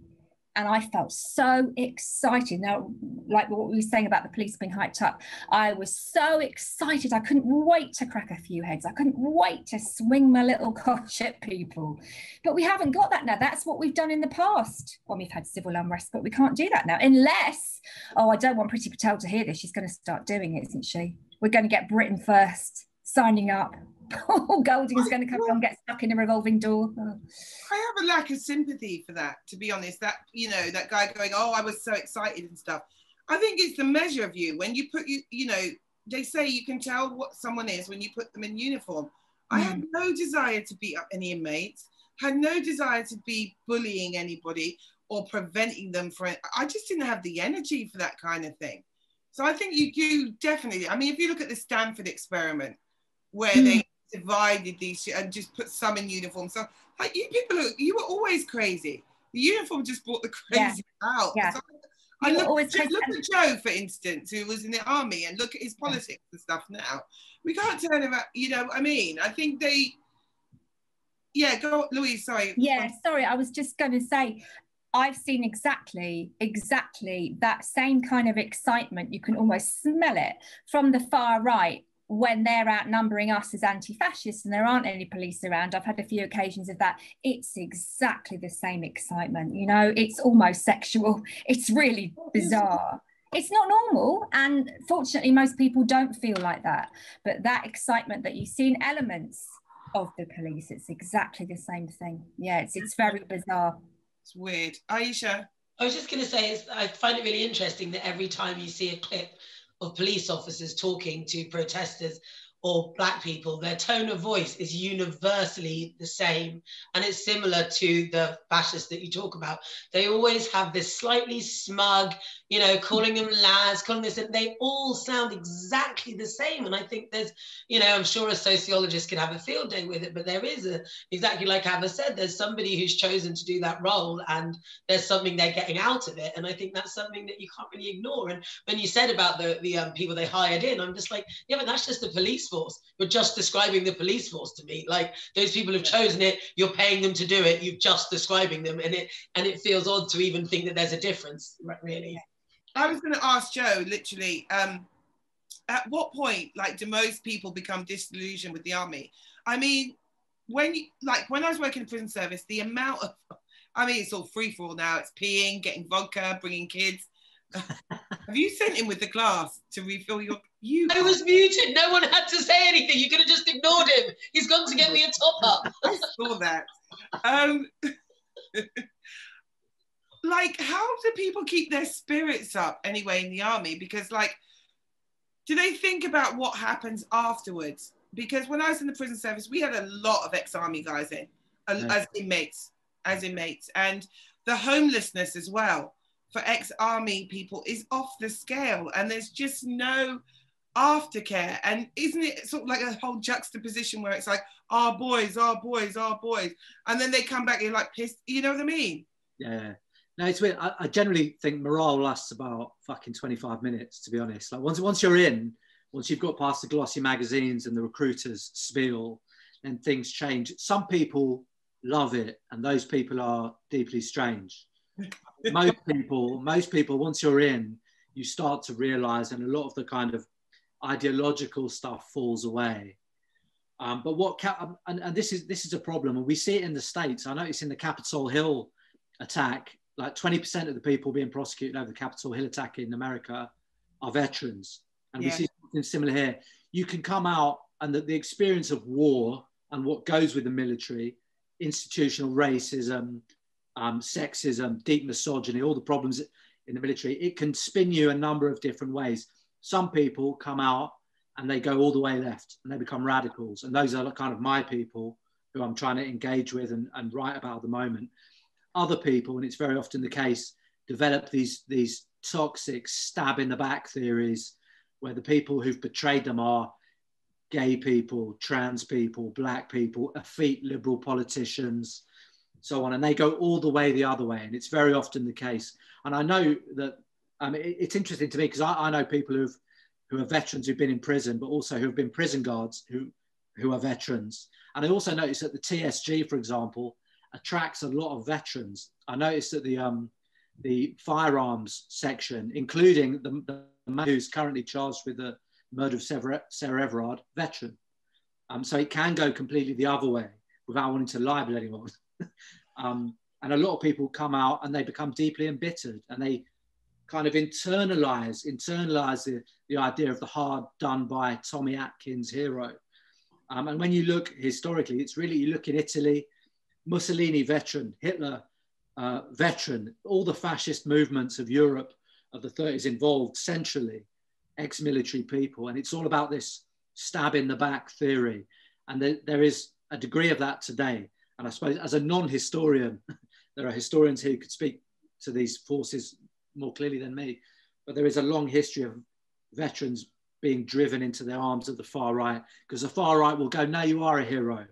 and I felt so excited. Now, like what we were saying about the police being hyped up, I was so excited. I couldn't wait to crack a few heads. I couldn't wait to swing my little cosh at people. But we haven't got that now. That's what we've done in the past when we've had civil unrest, but we can't do that now unless, oh, I don't want Priti Patel to hear this. She's going to start doing it, isn't she? We're going to get Britain first signing up. Paul Golding's going to come and get stuck in a revolving door. Oh. I have a lack of sympathy for that, to be honest. That you know, that guy going, "Oh, I was so excited and stuff." I think it's the measure of you when you put you, you know, they say you can tell what someone is when you put them in uniform. Mm. I had mm. no desire to beat up any inmates. Had no desire to be bullying anybody or preventing them from. I just didn't have the energy for that kind of thing. So I think you do definitely. I mean, if you look at the Stanford experiment, where mm. they divided these and just put some in uniform. So like you people, are, you were always crazy. The uniform just brought the crazy yeah. out. Yeah. So I, look, look at Joe, for instance, who was in the army, and look at his politics and stuff now. We can't turn around, you know I mean? I think they, yeah, go, Louise, sorry. Yeah, sorry, I was just going to say, I've seen exactly, exactly that same kind of excitement. You can almost smell it from the far right when they're outnumbering us as anti-fascists and there aren't any police around i've had a few occasions of that. It's exactly the same excitement you know? It's almost sexual. It's really bizarre. It's not normal and fortunately most people don't feel like that. But that excitement that you see in elements of the police it's exactly the same thing. Yeah it's, it's very bizarre. It's weird. Aisha? I was just going to say i find it really interesting that every time you see a clip of police officers talking to protesters or black people, their tone of voice is universally the same. And it's similar to the fascists that you talk about. They always have this slightly smug, you know, calling them lads, calling this, and they all sound exactly the same. And I think there's, you know, I'm sure a sociologist can have a field day with it, but there is a, exactly like Ava said, there's somebody who's chosen to do that role and there's something they're getting out of it. And I think that's something that you can't really ignore. And when you said about the, the um, people they hired in, I'm just like, yeah, but that's just the police force. You're just describing the police force to me. Like those people have chosen it, you're paying them to do it, you're just describing them, and it and it feels odd to even think that there's a difference, really. I was going to ask Joe, literally, um, at what point, like, do most people become disillusioned with the army? I mean, when you, like, when I was working in prison service, the amount of, I mean, it's all free for all now. It's peeing, getting vodka, bringing kids. Have you sent him with the glass to refill your? You. I was muted. No one had to say anything. You could have just ignored him. He's gone to get me a top up. I saw that. Um, like, how do people keep their spirits up anyway in the army? Because, like, do they think about what happens afterwards? Because when I was in the prison service, we had a lot of ex-army guys in yeah. as inmates, as inmates, and the homelessness as well for ex-army people is off the scale and there's just no aftercare. And isn't it sort of like a whole juxtaposition where it's like our boys our boys our boys. And then they come back and you're like pissed you know what i mean? Yeah. No it's weird. I, I, generally think morale lasts about fucking 25 minutes to be honest. Like once once you're in once you've got past the glossy magazines and the recruiters spiel then things change. Some people love it and those people are deeply strange. Most people, most people, once you're in, you start to realize, and a lot of the kind of ideological stuff falls away. Um, but what, um, and, and this is this is a problem, and we see it in the states. I noticed in the Capitol Hill attack, like 20% of the people being prosecuted over the Capitol Hill attack in America are veterans, and yeah. we see something similar here. You can come out, and the, the experience of war and what goes with the military, institutional racism, um, sexism, deep misogyny, all the problems in the military, it can spin you a number of different ways. Some people come out and they go all the way left and they become radicals. And those are kind of my people who I'm trying to engage with and, and write about at the moment. Other people, and it's very often the case, develop these, these toxic stab in the back theories where the people who've betrayed them are gay people, trans people, black people, effete liberal politicians, so on, and they go all the way the other way, and it's very often the case. And I know that um, it, it's interesting to me because I, I, know people who've who are veterans who've been in prison, but also who have been prison guards who who are veterans. And I also noticed that the TSG, for example, attracts a lot of veterans. I noticed that the um, the firearms section, including the, the man who's currently charged with the murder of Sarah, Sarah Everard, veteran. Um, so it can go completely the other way without wanting to libel anyone. um, and a lot of people come out and they become deeply embittered and they kind of internalize internalize the, the idea of the hard done by Tommy Atkins hero. Um, and when you look historically, it's really you look in Italy, Mussolini veteran, Hitler uh, veteran, all the fascist movements of Europe of the 30s involved centrally ex-military people, and it's all about this stab in the back theory. And there, there is a degree of that today. And I suppose as a non-historian, there are historians here who could speak to these forces more clearly than me. But there is a long history of veterans being driven into the arms of the far right because the far right will go, no, you are a hero.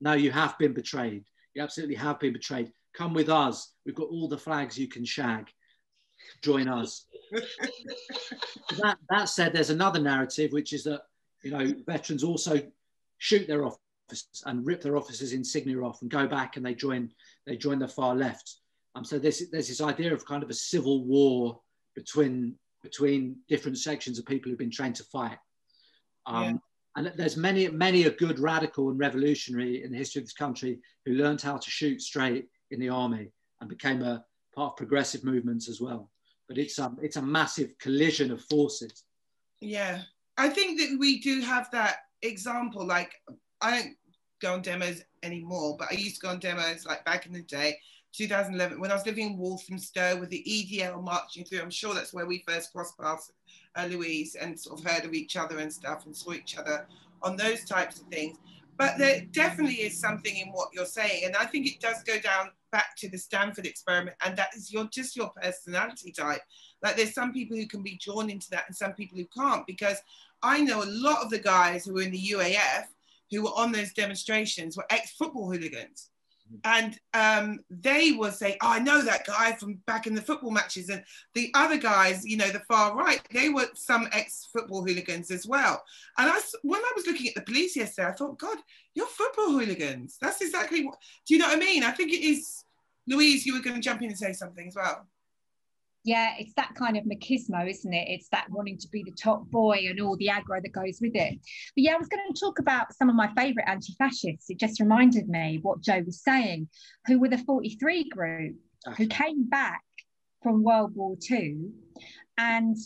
No, you have been betrayed. You absolutely have been betrayed. Come with us. We've got all the flags you can shag. Join us. that, that said, there's another narrative, which is that, you know, veterans also shoot their officers and rip their officers' insignia off and go back and they join, they join the far left. Um, so there's, there's this idea of kind of a civil war between, between different sections of people who've been trained to fight. Um, yeah. And there's many, many a good radical and revolutionary in the history of this country who learned how to shoot straight in the army and became a part of progressive movements as well. But it's um, it's a massive collision of forces. Yeah, I think that we do have that example. Like I don't go on demos anymore, but I used to go on demos like back in the day, 2011, when I was living in Walthamstow with the EDL marching through. I'm sure that's where we first crossed paths, uh, Louise, and sort of heard of each other and stuff and saw each other on those types of things. But there definitely is something in what you're saying. And I think it does go down back to the Stanford experiment. And that is your just your personality type. Like there's some people who can be drawn into that and some people who can't. Because I know a lot of the guys who were in the UAF who were on those demonstrations were ex-football hooligans and um, they will say, oh, I know that guy from back in the football matches. And the other guys, you know, the far right, they were some ex football hooligans as well. And I, when I was looking at the police yesterday, I thought, God, you're football hooligans. That's exactly what, do you know what I mean? I think it is, Louise, you were going to jump in and say something as well yeah, it's that kind of machismo, isn't it? It's that wanting to be the top boy and all the aggro that goes with it. But yeah, I was going to talk about some of my favourite anti fascists. It just reminded me what Joe was saying, who were the 43 group, who came back from World War II and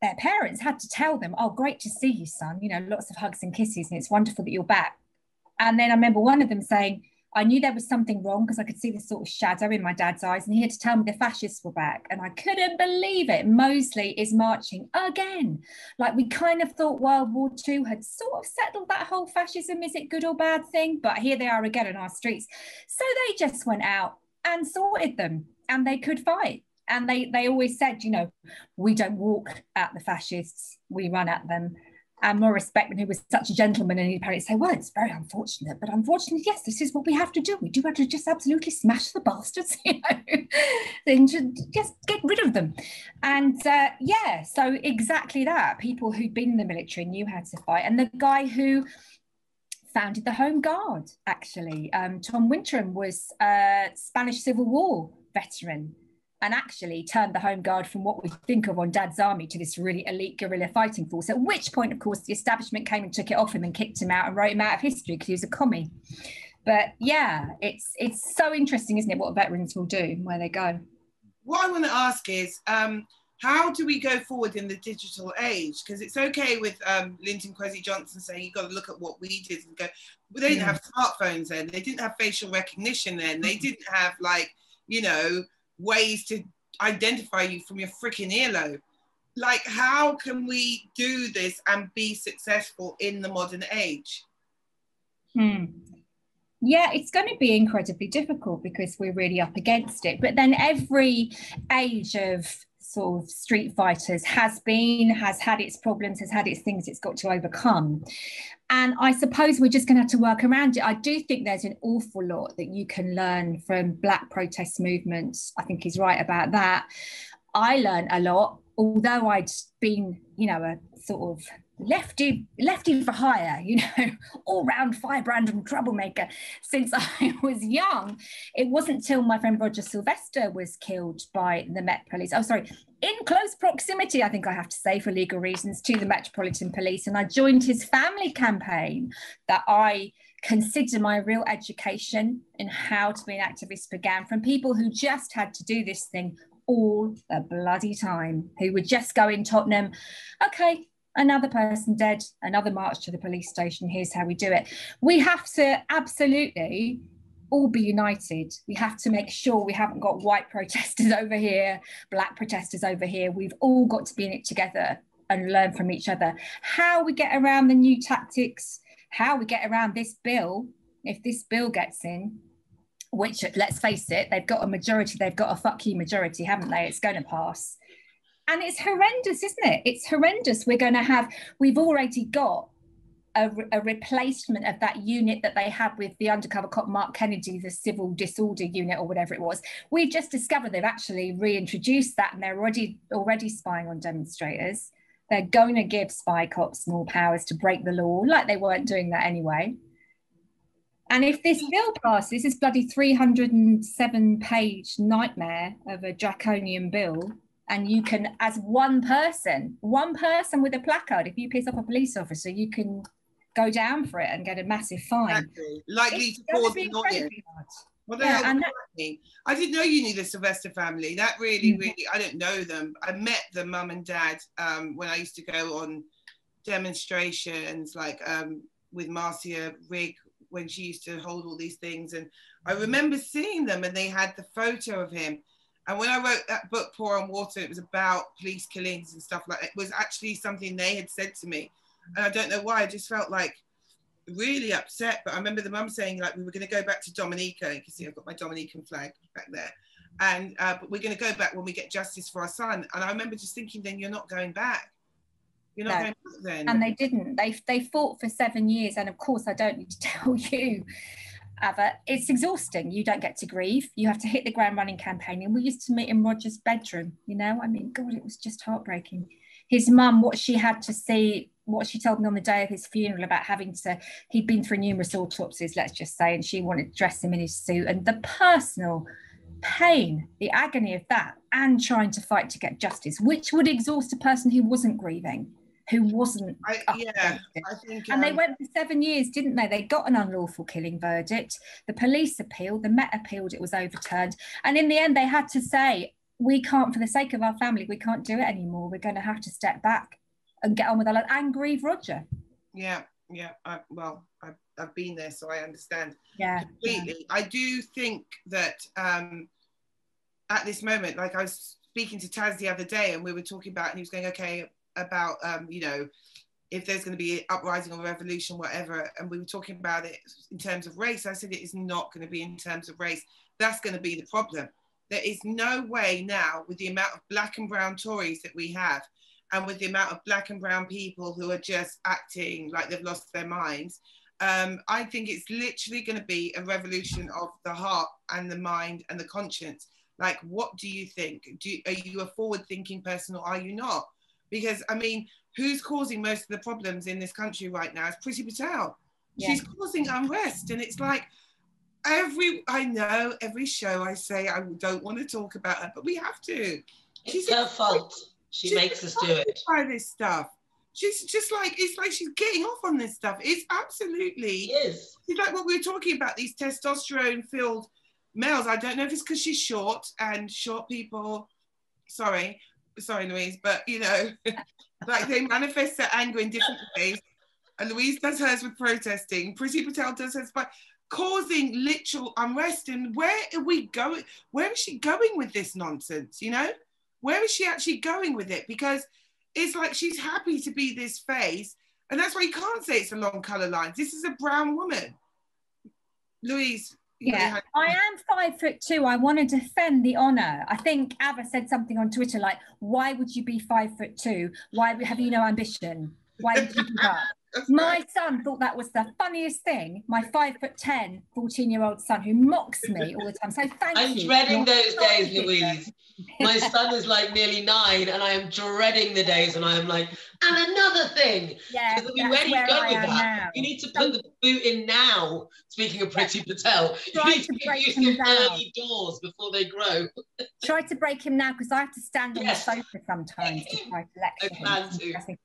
their parents had to tell them, Oh, great to see you, son. You know, lots of hugs and kisses, and it's wonderful that you're back. And then I remember one of them saying, I knew there was something wrong because I could see this sort of shadow in my dad's eyes, and he had to tell me the fascists were back. And I couldn't believe it. Mosley is marching again. Like we kind of thought World War II had sort of settled that whole fascism, is it good or bad thing? But here they are again in our streets. So they just went out and sorted them, and they could fight. And they, they always said, you know, we don't walk at the fascists, we run at them and Morris Beckman, who was such a gentleman, and he'd apparently say, Well, it's very unfortunate, but unfortunately, yes, this is what we have to do. We do have to just absolutely smash the bastards, you know, and just get rid of them. And uh, yeah, so exactly that. People who'd been in the military knew how to fight. And the guy who founded the Home Guard, actually, um, Tom Wintringham was a Spanish Civil War veteran and actually turned the Home Guard from what we think of on Dad's Army to this really elite guerrilla fighting force. At which point, of course, the establishment came and took it off him and kicked him out and wrote him out of history because he was a commie. But yeah, it's it's so interesting, isn't it, what veterans will do and where they go. What I want to ask is, um, how do we go forward in the digital age? Because it's okay with um, Linton Kwesi Johnson saying you've got to look at what we did and go, but they didn't have smartphones then, they didn't have facial recognition then, they didn't have like, you know, ways to identify you from your freaking earlobe. Like, how can we do this and be successful in the modern age? Hmm. Yeah, it's going to be incredibly difficult because we're really up against it. But then every age of sort of street fighters has been, has had its problems, has had its things it's got to overcome. And I suppose we're just going to have to work around it. I do think there's an awful lot that you can learn from Black protest movements. I think he's right about that. I learned a lot, although I'd been, you know, a sort of lefty lefty for hire you know all round firebrand and troublemaker since i was young. It wasn't till my friend roger sylvester was killed by the met police oh sorry in close proximity i think i have to say for legal reasons to the metropolitan police and i joined his family campaign that i consider my real education in how to be an activist began from people who just had to do this thing all the bloody time who would just go in tottenham okay another person dead, another march to the police station. Here's how we do it. We have to absolutely all be united. We have to make sure we haven't got white protesters over here, black protesters over here. We've all got to be in it together and learn from each other. How we get around the new tactics, how we get around this bill, if this bill gets in, which let's face it, they've got a majority, they've got a fuck you majority, haven't they? It's going to pass and it's horrendous, isn't it? It's horrendous. We're going to have, we've already got a, a, replacement of that unit that they had with the undercover cop Mark Kennedy, the civil disorder unit or whatever it was. We've just discovered they've actually reintroduced that and they're already already spying on demonstrators. They're going to give spy cops more powers to break the law, like they weren't doing that anyway. And if this bill passes, this bloody 307 page nightmare of a draconian bill, and you can as one person one person with a placard if you piss off a police officer you can go down for it and get a massive fine exactly. likely to cause annoyance well, yeah, and that, I didn't know you knew the Sylvester family. That really, mm-hmm. really, I don't know them. I met the mum and dad um, when I used to go on demonstrations, like um, with Marcia Rigg when she used to hold all these things. And I remember seeing them, and they had the photo of him. And when I wrote that book, Pour on Water, it was about police killings and stuff like that. It was actually something they had said to me. And I don't know why, I just felt like really upset. But I remember the mum saying, like, we were going to go back to Dominica. You can see I've got my Dominican flag back there. And uh, but we're going to go back when we get justice for our son. And I remember just thinking, then you're not going back. You're not no. going back then. And they didn't. They they fought for seven years. And of course, I don't need to tell you Ava, it's exhausting. You don't get to grieve. You have to hit the ground running campaigning. We used to meet in Roger's bedroom, you know? I mean, God, it was just heartbreaking. His mum, what she had to see, what she told me on the day of his funeral about having to, he'd been through numerous autopsies, let's just say, and she wanted to dress him in his suit. And the personal pain, the agony of that, and trying to fight to get justice, which would exhaust a person who wasn't grieving who wasn't. I, yeah, I think, and um, they went for seven years, didn't they? They got an unlawful killing verdict. The police appealed, the Met appealed, it was overturned. And in the end, they had to say, we can't, for the sake of our family, we can't do it anymore. We're going to have to step back and get on with our life and grieve Roger. Yeah, yeah. I, well, I've, I've been there, so I understand. Yeah. Completely. Yeah. I do think that um, at this moment, like I was speaking to Taz the other day, and we were talking about, and he was going, okay, about um, you know if there's going to be an uprising or revolution, whatever, and we were talking about it in terms of race, I said it is not going to be in terms of race. That's going to be the problem. There is no way now, with the amount of black and brown Tories that we have, and with the amount of black and brown people who are just acting like they've lost their minds, um, I think it's literally going to be a revolution of the heart and the mind and the conscience. Like, what do you think? Do, are you a forward thinking person or are you not? Because I mean, who's causing most of the problems in this country right now? It's Priti Patel. Yeah. She's causing unrest, and it's like every I know every show I say I don't want to talk about her, but we have to. She's it's her fault. She makes us do it. By this stuff. She's just like it's like she's getting off on this stuff. It's absolutely is. It's like what we were talking about these testosterone filled males. I don't know if it's because she's short and short people. Sorry, sorry, Louise, but you know, like they manifest their anger in different ways. And Louise does hers with protesting. Prissy Patel does hers by causing literal unrest. And where are we going? Where is she going with this nonsense? You know, where is she actually going with it? Because it's like she's happy to be this face, and that's why you can't say it's along color lines. This is a brown woman. Louise, yeah, I am five foot two. I want to defend the honor. I think Ava said something on Twitter like, "Why would you be five foot two? Why have you no ambition? Why would you give up?" My son thought that was the funniest thing. My five foot 10, 14 year old son who mocks me all the time. So thank I'm you. I'm dreading those days, Louise. My son is like nearly nine, and I am dreading the days, and I am like, And another thing, Yeah, I mean, where do you go I with that? now. You need to put the boot in now. Speaking of Priti Patel, you Try need to to break them down. early doors before they grow. Try to break him now because I have to stand on Yes. the sofa sometimes to try to lecture I him. plan It's to.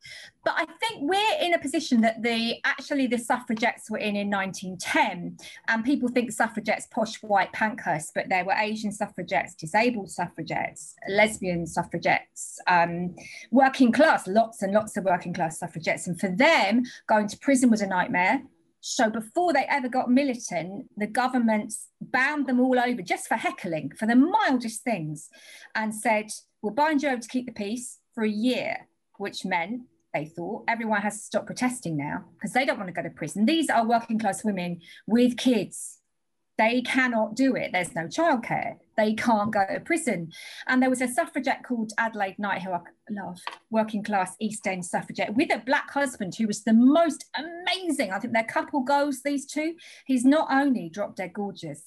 But I think we're in a position that the actually the suffragettes were in in 1910, and people think suffragettes posh white pankhurst, but there were Asian suffragettes, disabled suffragettes, lesbian suffragettes, um, working class, lots and lots of working class suffragettes, and for them, going to prison was a nightmare. So before they ever got militant, the government bound them all over just for heckling, for the mildest things, and said, "We'll bind you over to keep the peace for a year," which meant they thought everyone has to stop protesting now because they don't want to go to prison. These are working class women with kids. They cannot do it. There's no childcare. They can't go to prison. And there was a suffragette called Adelaide Knight, who I love, working class East End suffragette, with a black husband who was the most amazing. I think their couple goals, these two. He's not only drop dead gorgeous,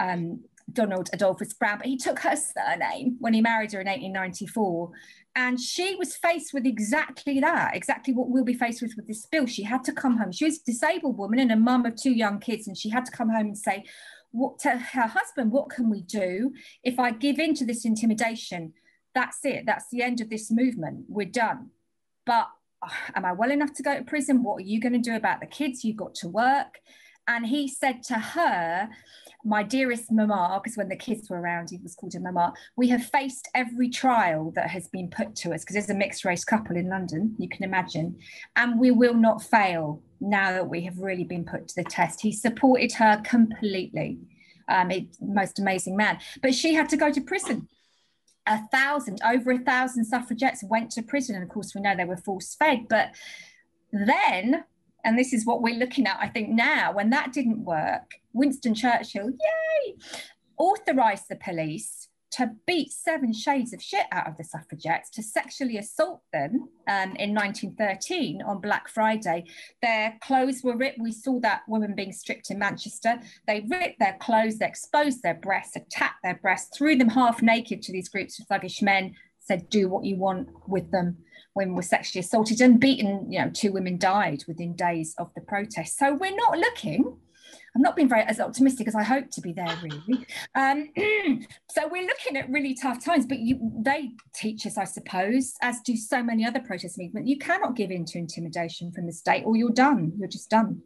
um, Donald Adolphus Brown, but he took her surname when he married her in 1894. And she was faced with exactly that, exactly what we'll be faced with with this bill. She had to come home. She was a disabled woman and a mum of two young kids, and she had to come home and say, what to her husband, what can we do if I give in to this intimidation? That's it. That's the end of this movement. We're done. But uh, am I well enough to go to prison? What are you going to do about the kids? You've got to work. And he said to her, my dearest mama, because when the kids were around, he was called a mama, we have faced every trial that has been put to us, because there's a mixed race couple in London, you can imagine, and we will not fail now that we have really been put to the test. He supported her completely. Um, it, most amazing man. But she had to go to prison. A thousand, over a thousand suffragettes went to prison. And of course, we know they were force fed. But then, and this is what we're looking at, I think now, when that didn't work, Winston Churchill, yay, authorized the police to beat seven shades of shit out of the suffragettes, to sexually assault them um, in 1913 on Black Friday. Their clothes were ripped. We saw that woman being stripped in Manchester. They ripped their clothes, they exposed their breasts, attacked their breasts, threw them half naked to these groups of thuggish men, said, do what you want with them. Women were sexually assaulted and beaten. You know, two women died within days of the protest. So we're not looking I'm not being very as optimistic as I hope to be there, really. Um, so we're looking at really tough times, but you, they teach us, I suppose, as do so many other protest movements, you cannot give in to intimidation from the state or you're done. You're just done.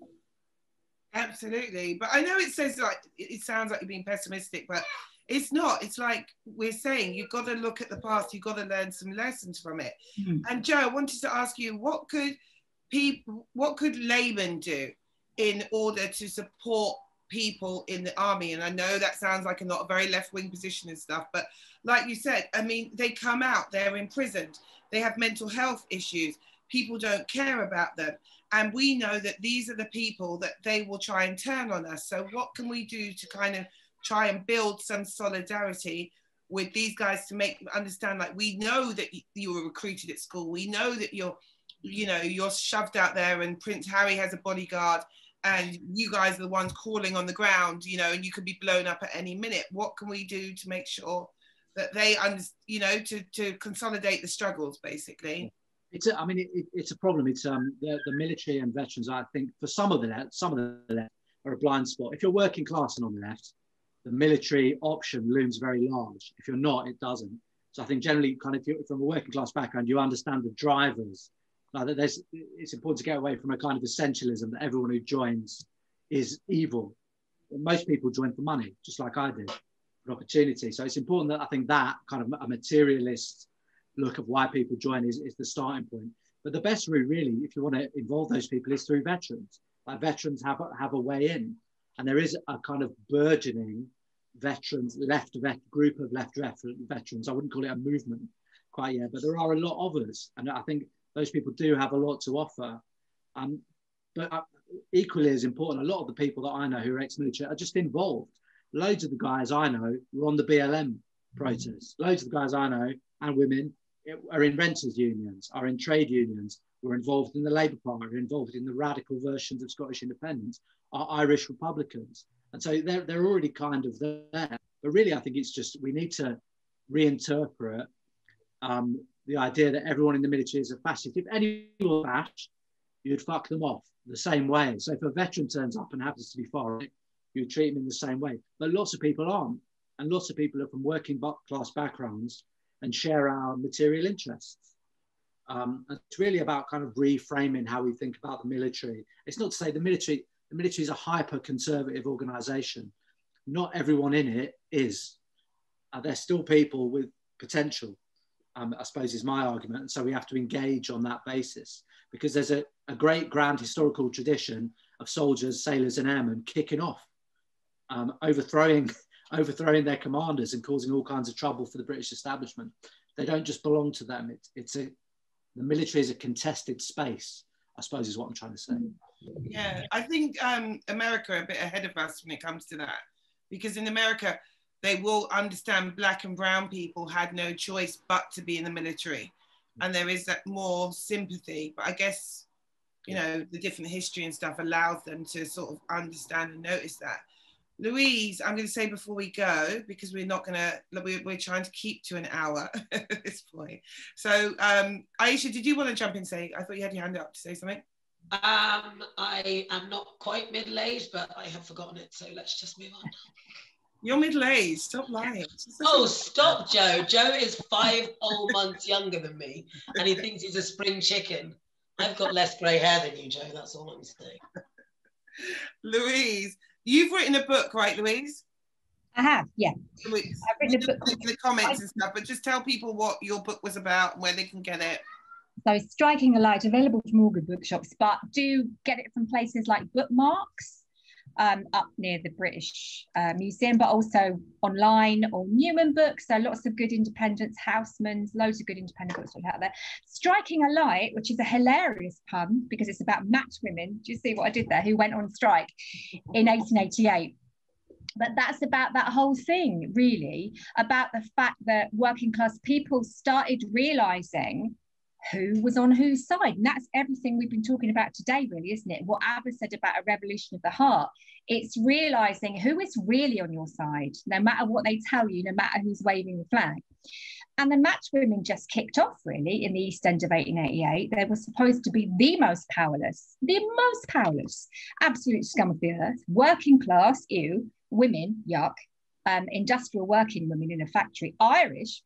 Absolutely. But I know it says like, it sounds like you're being pessimistic, but it's not. It's like we're saying, you've got to look at the past, you've got to learn some lessons from it. Mhm. And Joe, I wanted to ask you, what could people, what could laymen do in order to support people in the army? And I know that sounds like a not a very left wing position and stuff, but like you said, I mean, they come out, they're imprisoned, they have mental health issues, people don't care about them. And we know that these are the people that they will try and turn on us. So, what can we do to kind of try and build some solidarity with these guys to make them understand like we know that you were recruited at school we know that you're you know you're shoved out there and prince harry has a bodyguard and you guys are the ones crawling on the ground you know and you could be blown up at any minute what can we do to make sure that they under you know to to consolidate the struggles basically It's a, I mean, it, it's a problem. It's um, the, the military and veterans. I think for some of the left, some of the left are a blind spot. If you're working class and on the left, the military option looms very large. If you're not, it doesn't. So I think generally, kind of, if you're from a working class background, you understand the drivers. Like that, there's it's important to get away from a kind of essentialism that everyone who joins is evil. Most people join for money, just like I did, for opportunity. So it's important that I think that kind of a materialist look of why people join is, is the starting point. But the best route, really, if you want to involve those people, is through veterans. Like veterans have have a way in, and there is a kind of burgeoning veterans the left vet group of left veterans. I wouldn't call it a movement quite yet, but there are a lot of us, and I think those people do have a lot to offer. Um, but uh, equally as important, a lot of the people that I know who are ex-military are just involved. Loads of the guys I know were on the BLM protests. Loads of the guys I know and women are in renters unions, are in trade unions, were involved in the Labour Party, are involved in the radical versions of Scottish independence, are Irish Republicans. And so they're, they're already kind of there. But really, I think it's just we need to reinterpret um, the idea that everyone in the military is a fascist. If anyone fascist, you'd fuck them off the same way. So if a veteran turns up and happens to be foreign, you treat him in the same way. But lots of people aren't. And lots of people are from working class backgrounds and share our material interests. Um, it's really about kind of reframing how we think about the military. It's not to say the military, the military is a hyper conservative organization. Not everyone in it is. Uh, there's still people with potential, um, I suppose is my argument. And so we have to engage on that basis because there's a, a great grand historical tradition of soldiers, sailors, and airmen kicking off, um, overthrowing, overthrowing their commanders and causing all kinds of trouble for the British establishment. They don't just belong to them. It's, it's a, the military is a contested space, I suppose is what I'm trying to say. Yeah, I think um, America are a bit ahead of us when it comes to that. Because in America, they will understand black and brown people had no choice but to be in the military and there is that more sympathy. But I guess, you know, the different history and stuff allows them to sort of understand and notice that. Louise, I'm going to say before we go, because we're not going to, we're, we're trying to keep to an hour at this point. So, um, Aisha, did you want to jump in and say, I thought you had your hand up to say something? Um, I am not quite middle aged, but I have forgotten it. So let's just move on. You're middle aged. Stop lying. Oh, stop, Joe. Joe is five whole months younger than me, and he thinks he's a spring chicken. I've got less grey hair than you, Joe. That's all I'm saying. Louise, you've written a book, right, Louise? I have, yeah. Louise, I've written a book. In the comments and stuff, but just tell people what your book was about and where they can get it. So, Striking a Light, available from all good bookshops, but do get it from places like Bookmarks um, up near the British uh, Museum, but also online or Newham Books. So lots of good independents, Housman's, loads of good independent books out there. Striking a Light, which is a hilarious pun because it's about match women. Do you see what I did there? Who went on strike in 1888 but that's about that whole thing really about the fact that working class people started realizing who was on whose side. And that's everything we've been talking about today, really, isn't it? What Ava said about a revolution of the heart. It's realizing who is really on your side, no matter what they tell you, no matter who's waving the flag. And the match women just kicked off really in the East End of 1888. They were supposed to be the most powerless, the most powerless, absolute scum of the earth, working class, ew, women, yuck, um, industrial working women in a factory, Irish,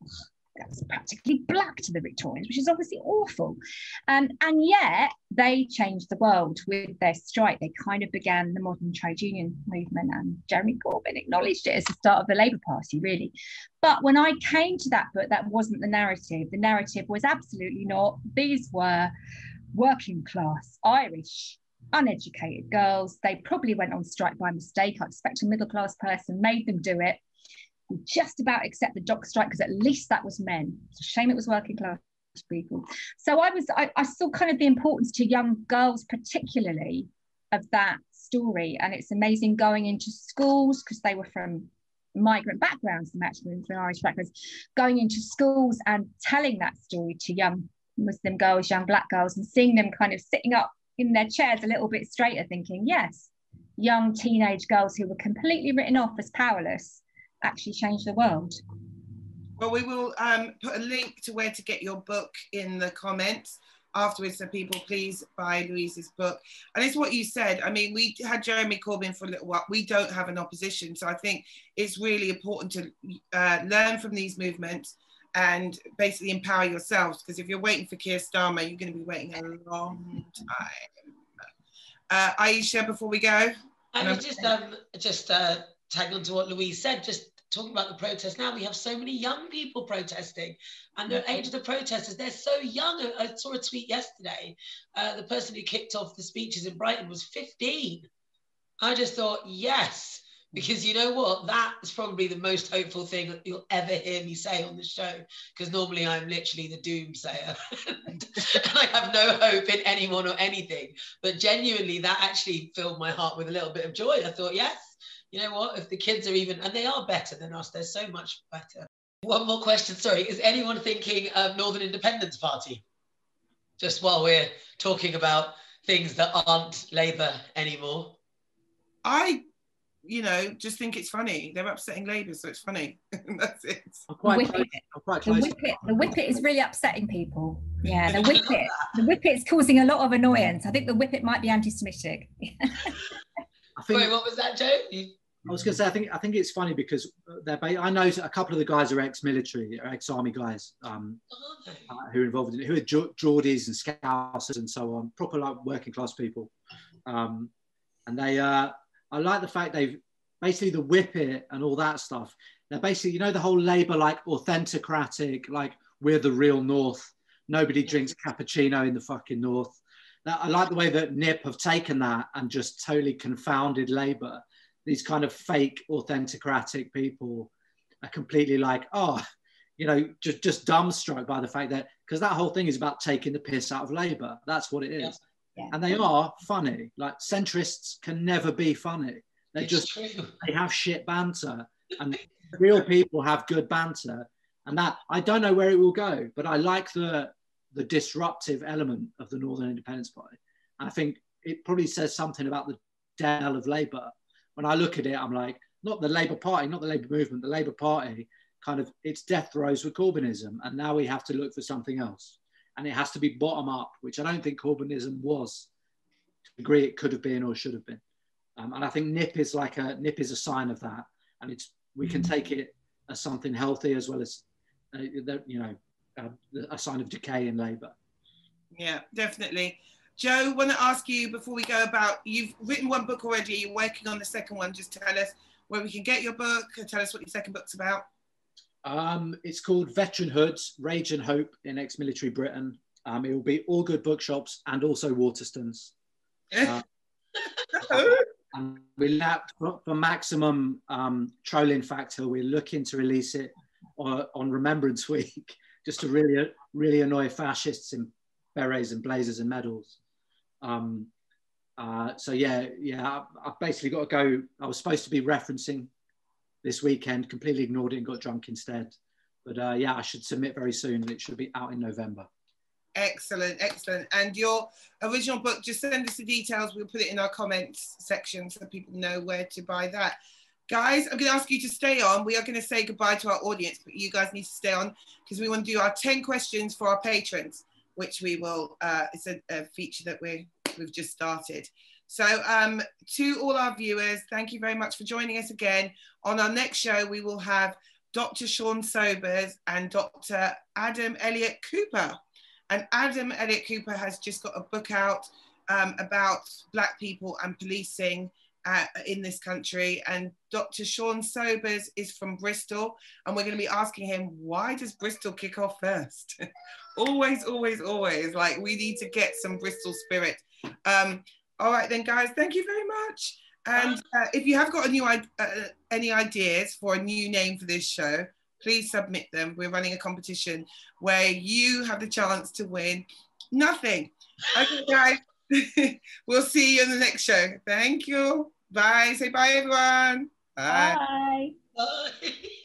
that was practically black to the Victorians, which is obviously awful. Um, and yet they changed the world with their strike. They kind of began the modern trade union movement, and Jeremy Corbyn acknowledged it as the start of the Labour Party, really. But when I came to that book, that wasn't the narrative. The narrative was absolutely not. These were working class Irish uneducated girls. They probably went on strike by mistake. I expect a middle class person made them do it just about accept the dock strike because at least that was men. It's a shame it was working class people. So I was I, I saw kind of the importance to young girls particularly of that story. And it's amazing going into schools because they were from migrant backgrounds, the matchmen from Irish backgrounds, going into schools and telling that story to young Muslim girls, young black girls, and seeing them kind of sitting up in their chairs a little bit straighter, thinking, yes, young teenage girls who were completely written off as powerless actually change the world. Well, we will um, put a link to where to get your book in the comments afterwards so people please buy Louise's book. And it's what you said. I mean, we had Jeremy Corbyn for a little while. We don't have an opposition. So I think it's really important to uh, learn from these movements and basically empower yourselves. Because if you're waiting for Keir Starmer, you're going to be waiting a long time. Uh, Aisha, before we go. I was just um, just uh, tag on to what Louise said, just talking about the protest now, we have so many young people protesting, and the age of the protesters, they're so young. I saw a tweet yesterday. Uh, the person who kicked off the speeches in Brighton was 15. I just thought, yes, because you know what? That is probably the most hopeful thing that you'll ever hear me say on the show. Because normally I'm literally the doomsayer and I have no hope in anyone or anything. But genuinely, that actually filled my heart with a little bit of joy. I thought, yes, you know what? If the kids are even, and they are better than us, they're so much better. One more question. Sorry, is anyone thinking of Northern Independence Party? Just while we're talking about things that aren't Labour anymore. I you know, just think it's funny. They're upsetting Labour, so it's funny. That's it. I'm quite Whip close. it. I'm quite The whippet, the whippet is really upsetting people. Yeah, the whippet, the whippet's causing a lot of annoyance. I think the whippet might be anti-Semitic. I think Wait, what was that, Joe? You, I was going to say, I think I think it's funny because they're. I know a couple of the guys are ex-military, are ex-army guys um, uh, who are involved in it, who are Geor- Geordies and Scousers and so on, proper like working class people. Um, and they, uh, I like the fact they've basically the whip it and all that stuff. They're basically, you know, the whole Labour like authentocratic, like we're the real North. Nobody drinks cappuccino in the fucking North. That, I like the way that NIP have taken that and just totally confounded Labour. These kind of fake authentocratic people are completely like, oh, you know, just just dumbstruck by the fact that because that whole thing is about taking the piss out of Labour. That's what it is. Yeah. Yeah. And they are funny. Like centrists can never be funny. They It's just true. they have shit banter, and real people have good banter. And that I don't know where it will go, but I like the the disruptive element of the Northern Independence Party. And I think it probably says something about the dell of Labour. When I look at it, I'm like, not the Labour Party, not the Labour movement, the Labour Party kind of its death throes with Corbynism, and now we have to look for something else, and it has to be bottom up, which I don't think Corbynism was. To the degree it could have been or should have been, um, and I think NIP is like a NIP is a sign of that, and it's we can take it as something healthy as well as uh, the- you know uh, a sign of decay in Labour. Yeah, definitely. Joe, want to ask you before we go about you've written one book already. You're working on the second one. Just tell us where we can get your book and tell us what your second book's about. Um, it's called Veteranhood, Rage and Hope in Ex-Military Britain. Um, it will be all good bookshops and also Waterstones. Uh, and we lacked for, for maximum um, trolling factor. We're looking to release it on, on Remembrance Week, just to really, really annoy fascists in berets and blazers and medals. Um, uh, so yeah, yeah, I've basically got to go. I was supposed to be referencing this weekend, completely ignored it and got drunk instead. But uh, yeah, I should submit very soon. It should be out in November. Excellent, excellent. And your original book, just send us the details. We'll put it in our comments section so people know where to buy that. Guys, I'm going to ask you to stay on. We are going to say goodbye to our audience, but you guys need to stay on because we want to do our 10 questions for our patrons, which we will, uh, it's a, a feature that we we've just started. So um, to all our viewers, thank you very much for joining us again. On our next show, we will have Dr. Shawn Sobers and Dr. Adam Elliott Cooper. And Adam Elliott Cooper has just got a book out um, about Black people and policing uh, in this country. And Dr. Shawn Sobers is from Bristol. And we're going to be asking him, why does Bristol kick off first? always, always, always. Like, we need to get some Bristol spirit. Um, all right, then, guys, thank you very much. And uh, if you have got a new uh, any ideas for a new name for this show, please submit them. We're running a competition where you have the chance to win nothing. Okay, guys, we'll see you in the next show. Thank you. Bye. Say bye, everyone. Bye. Bye. Bye.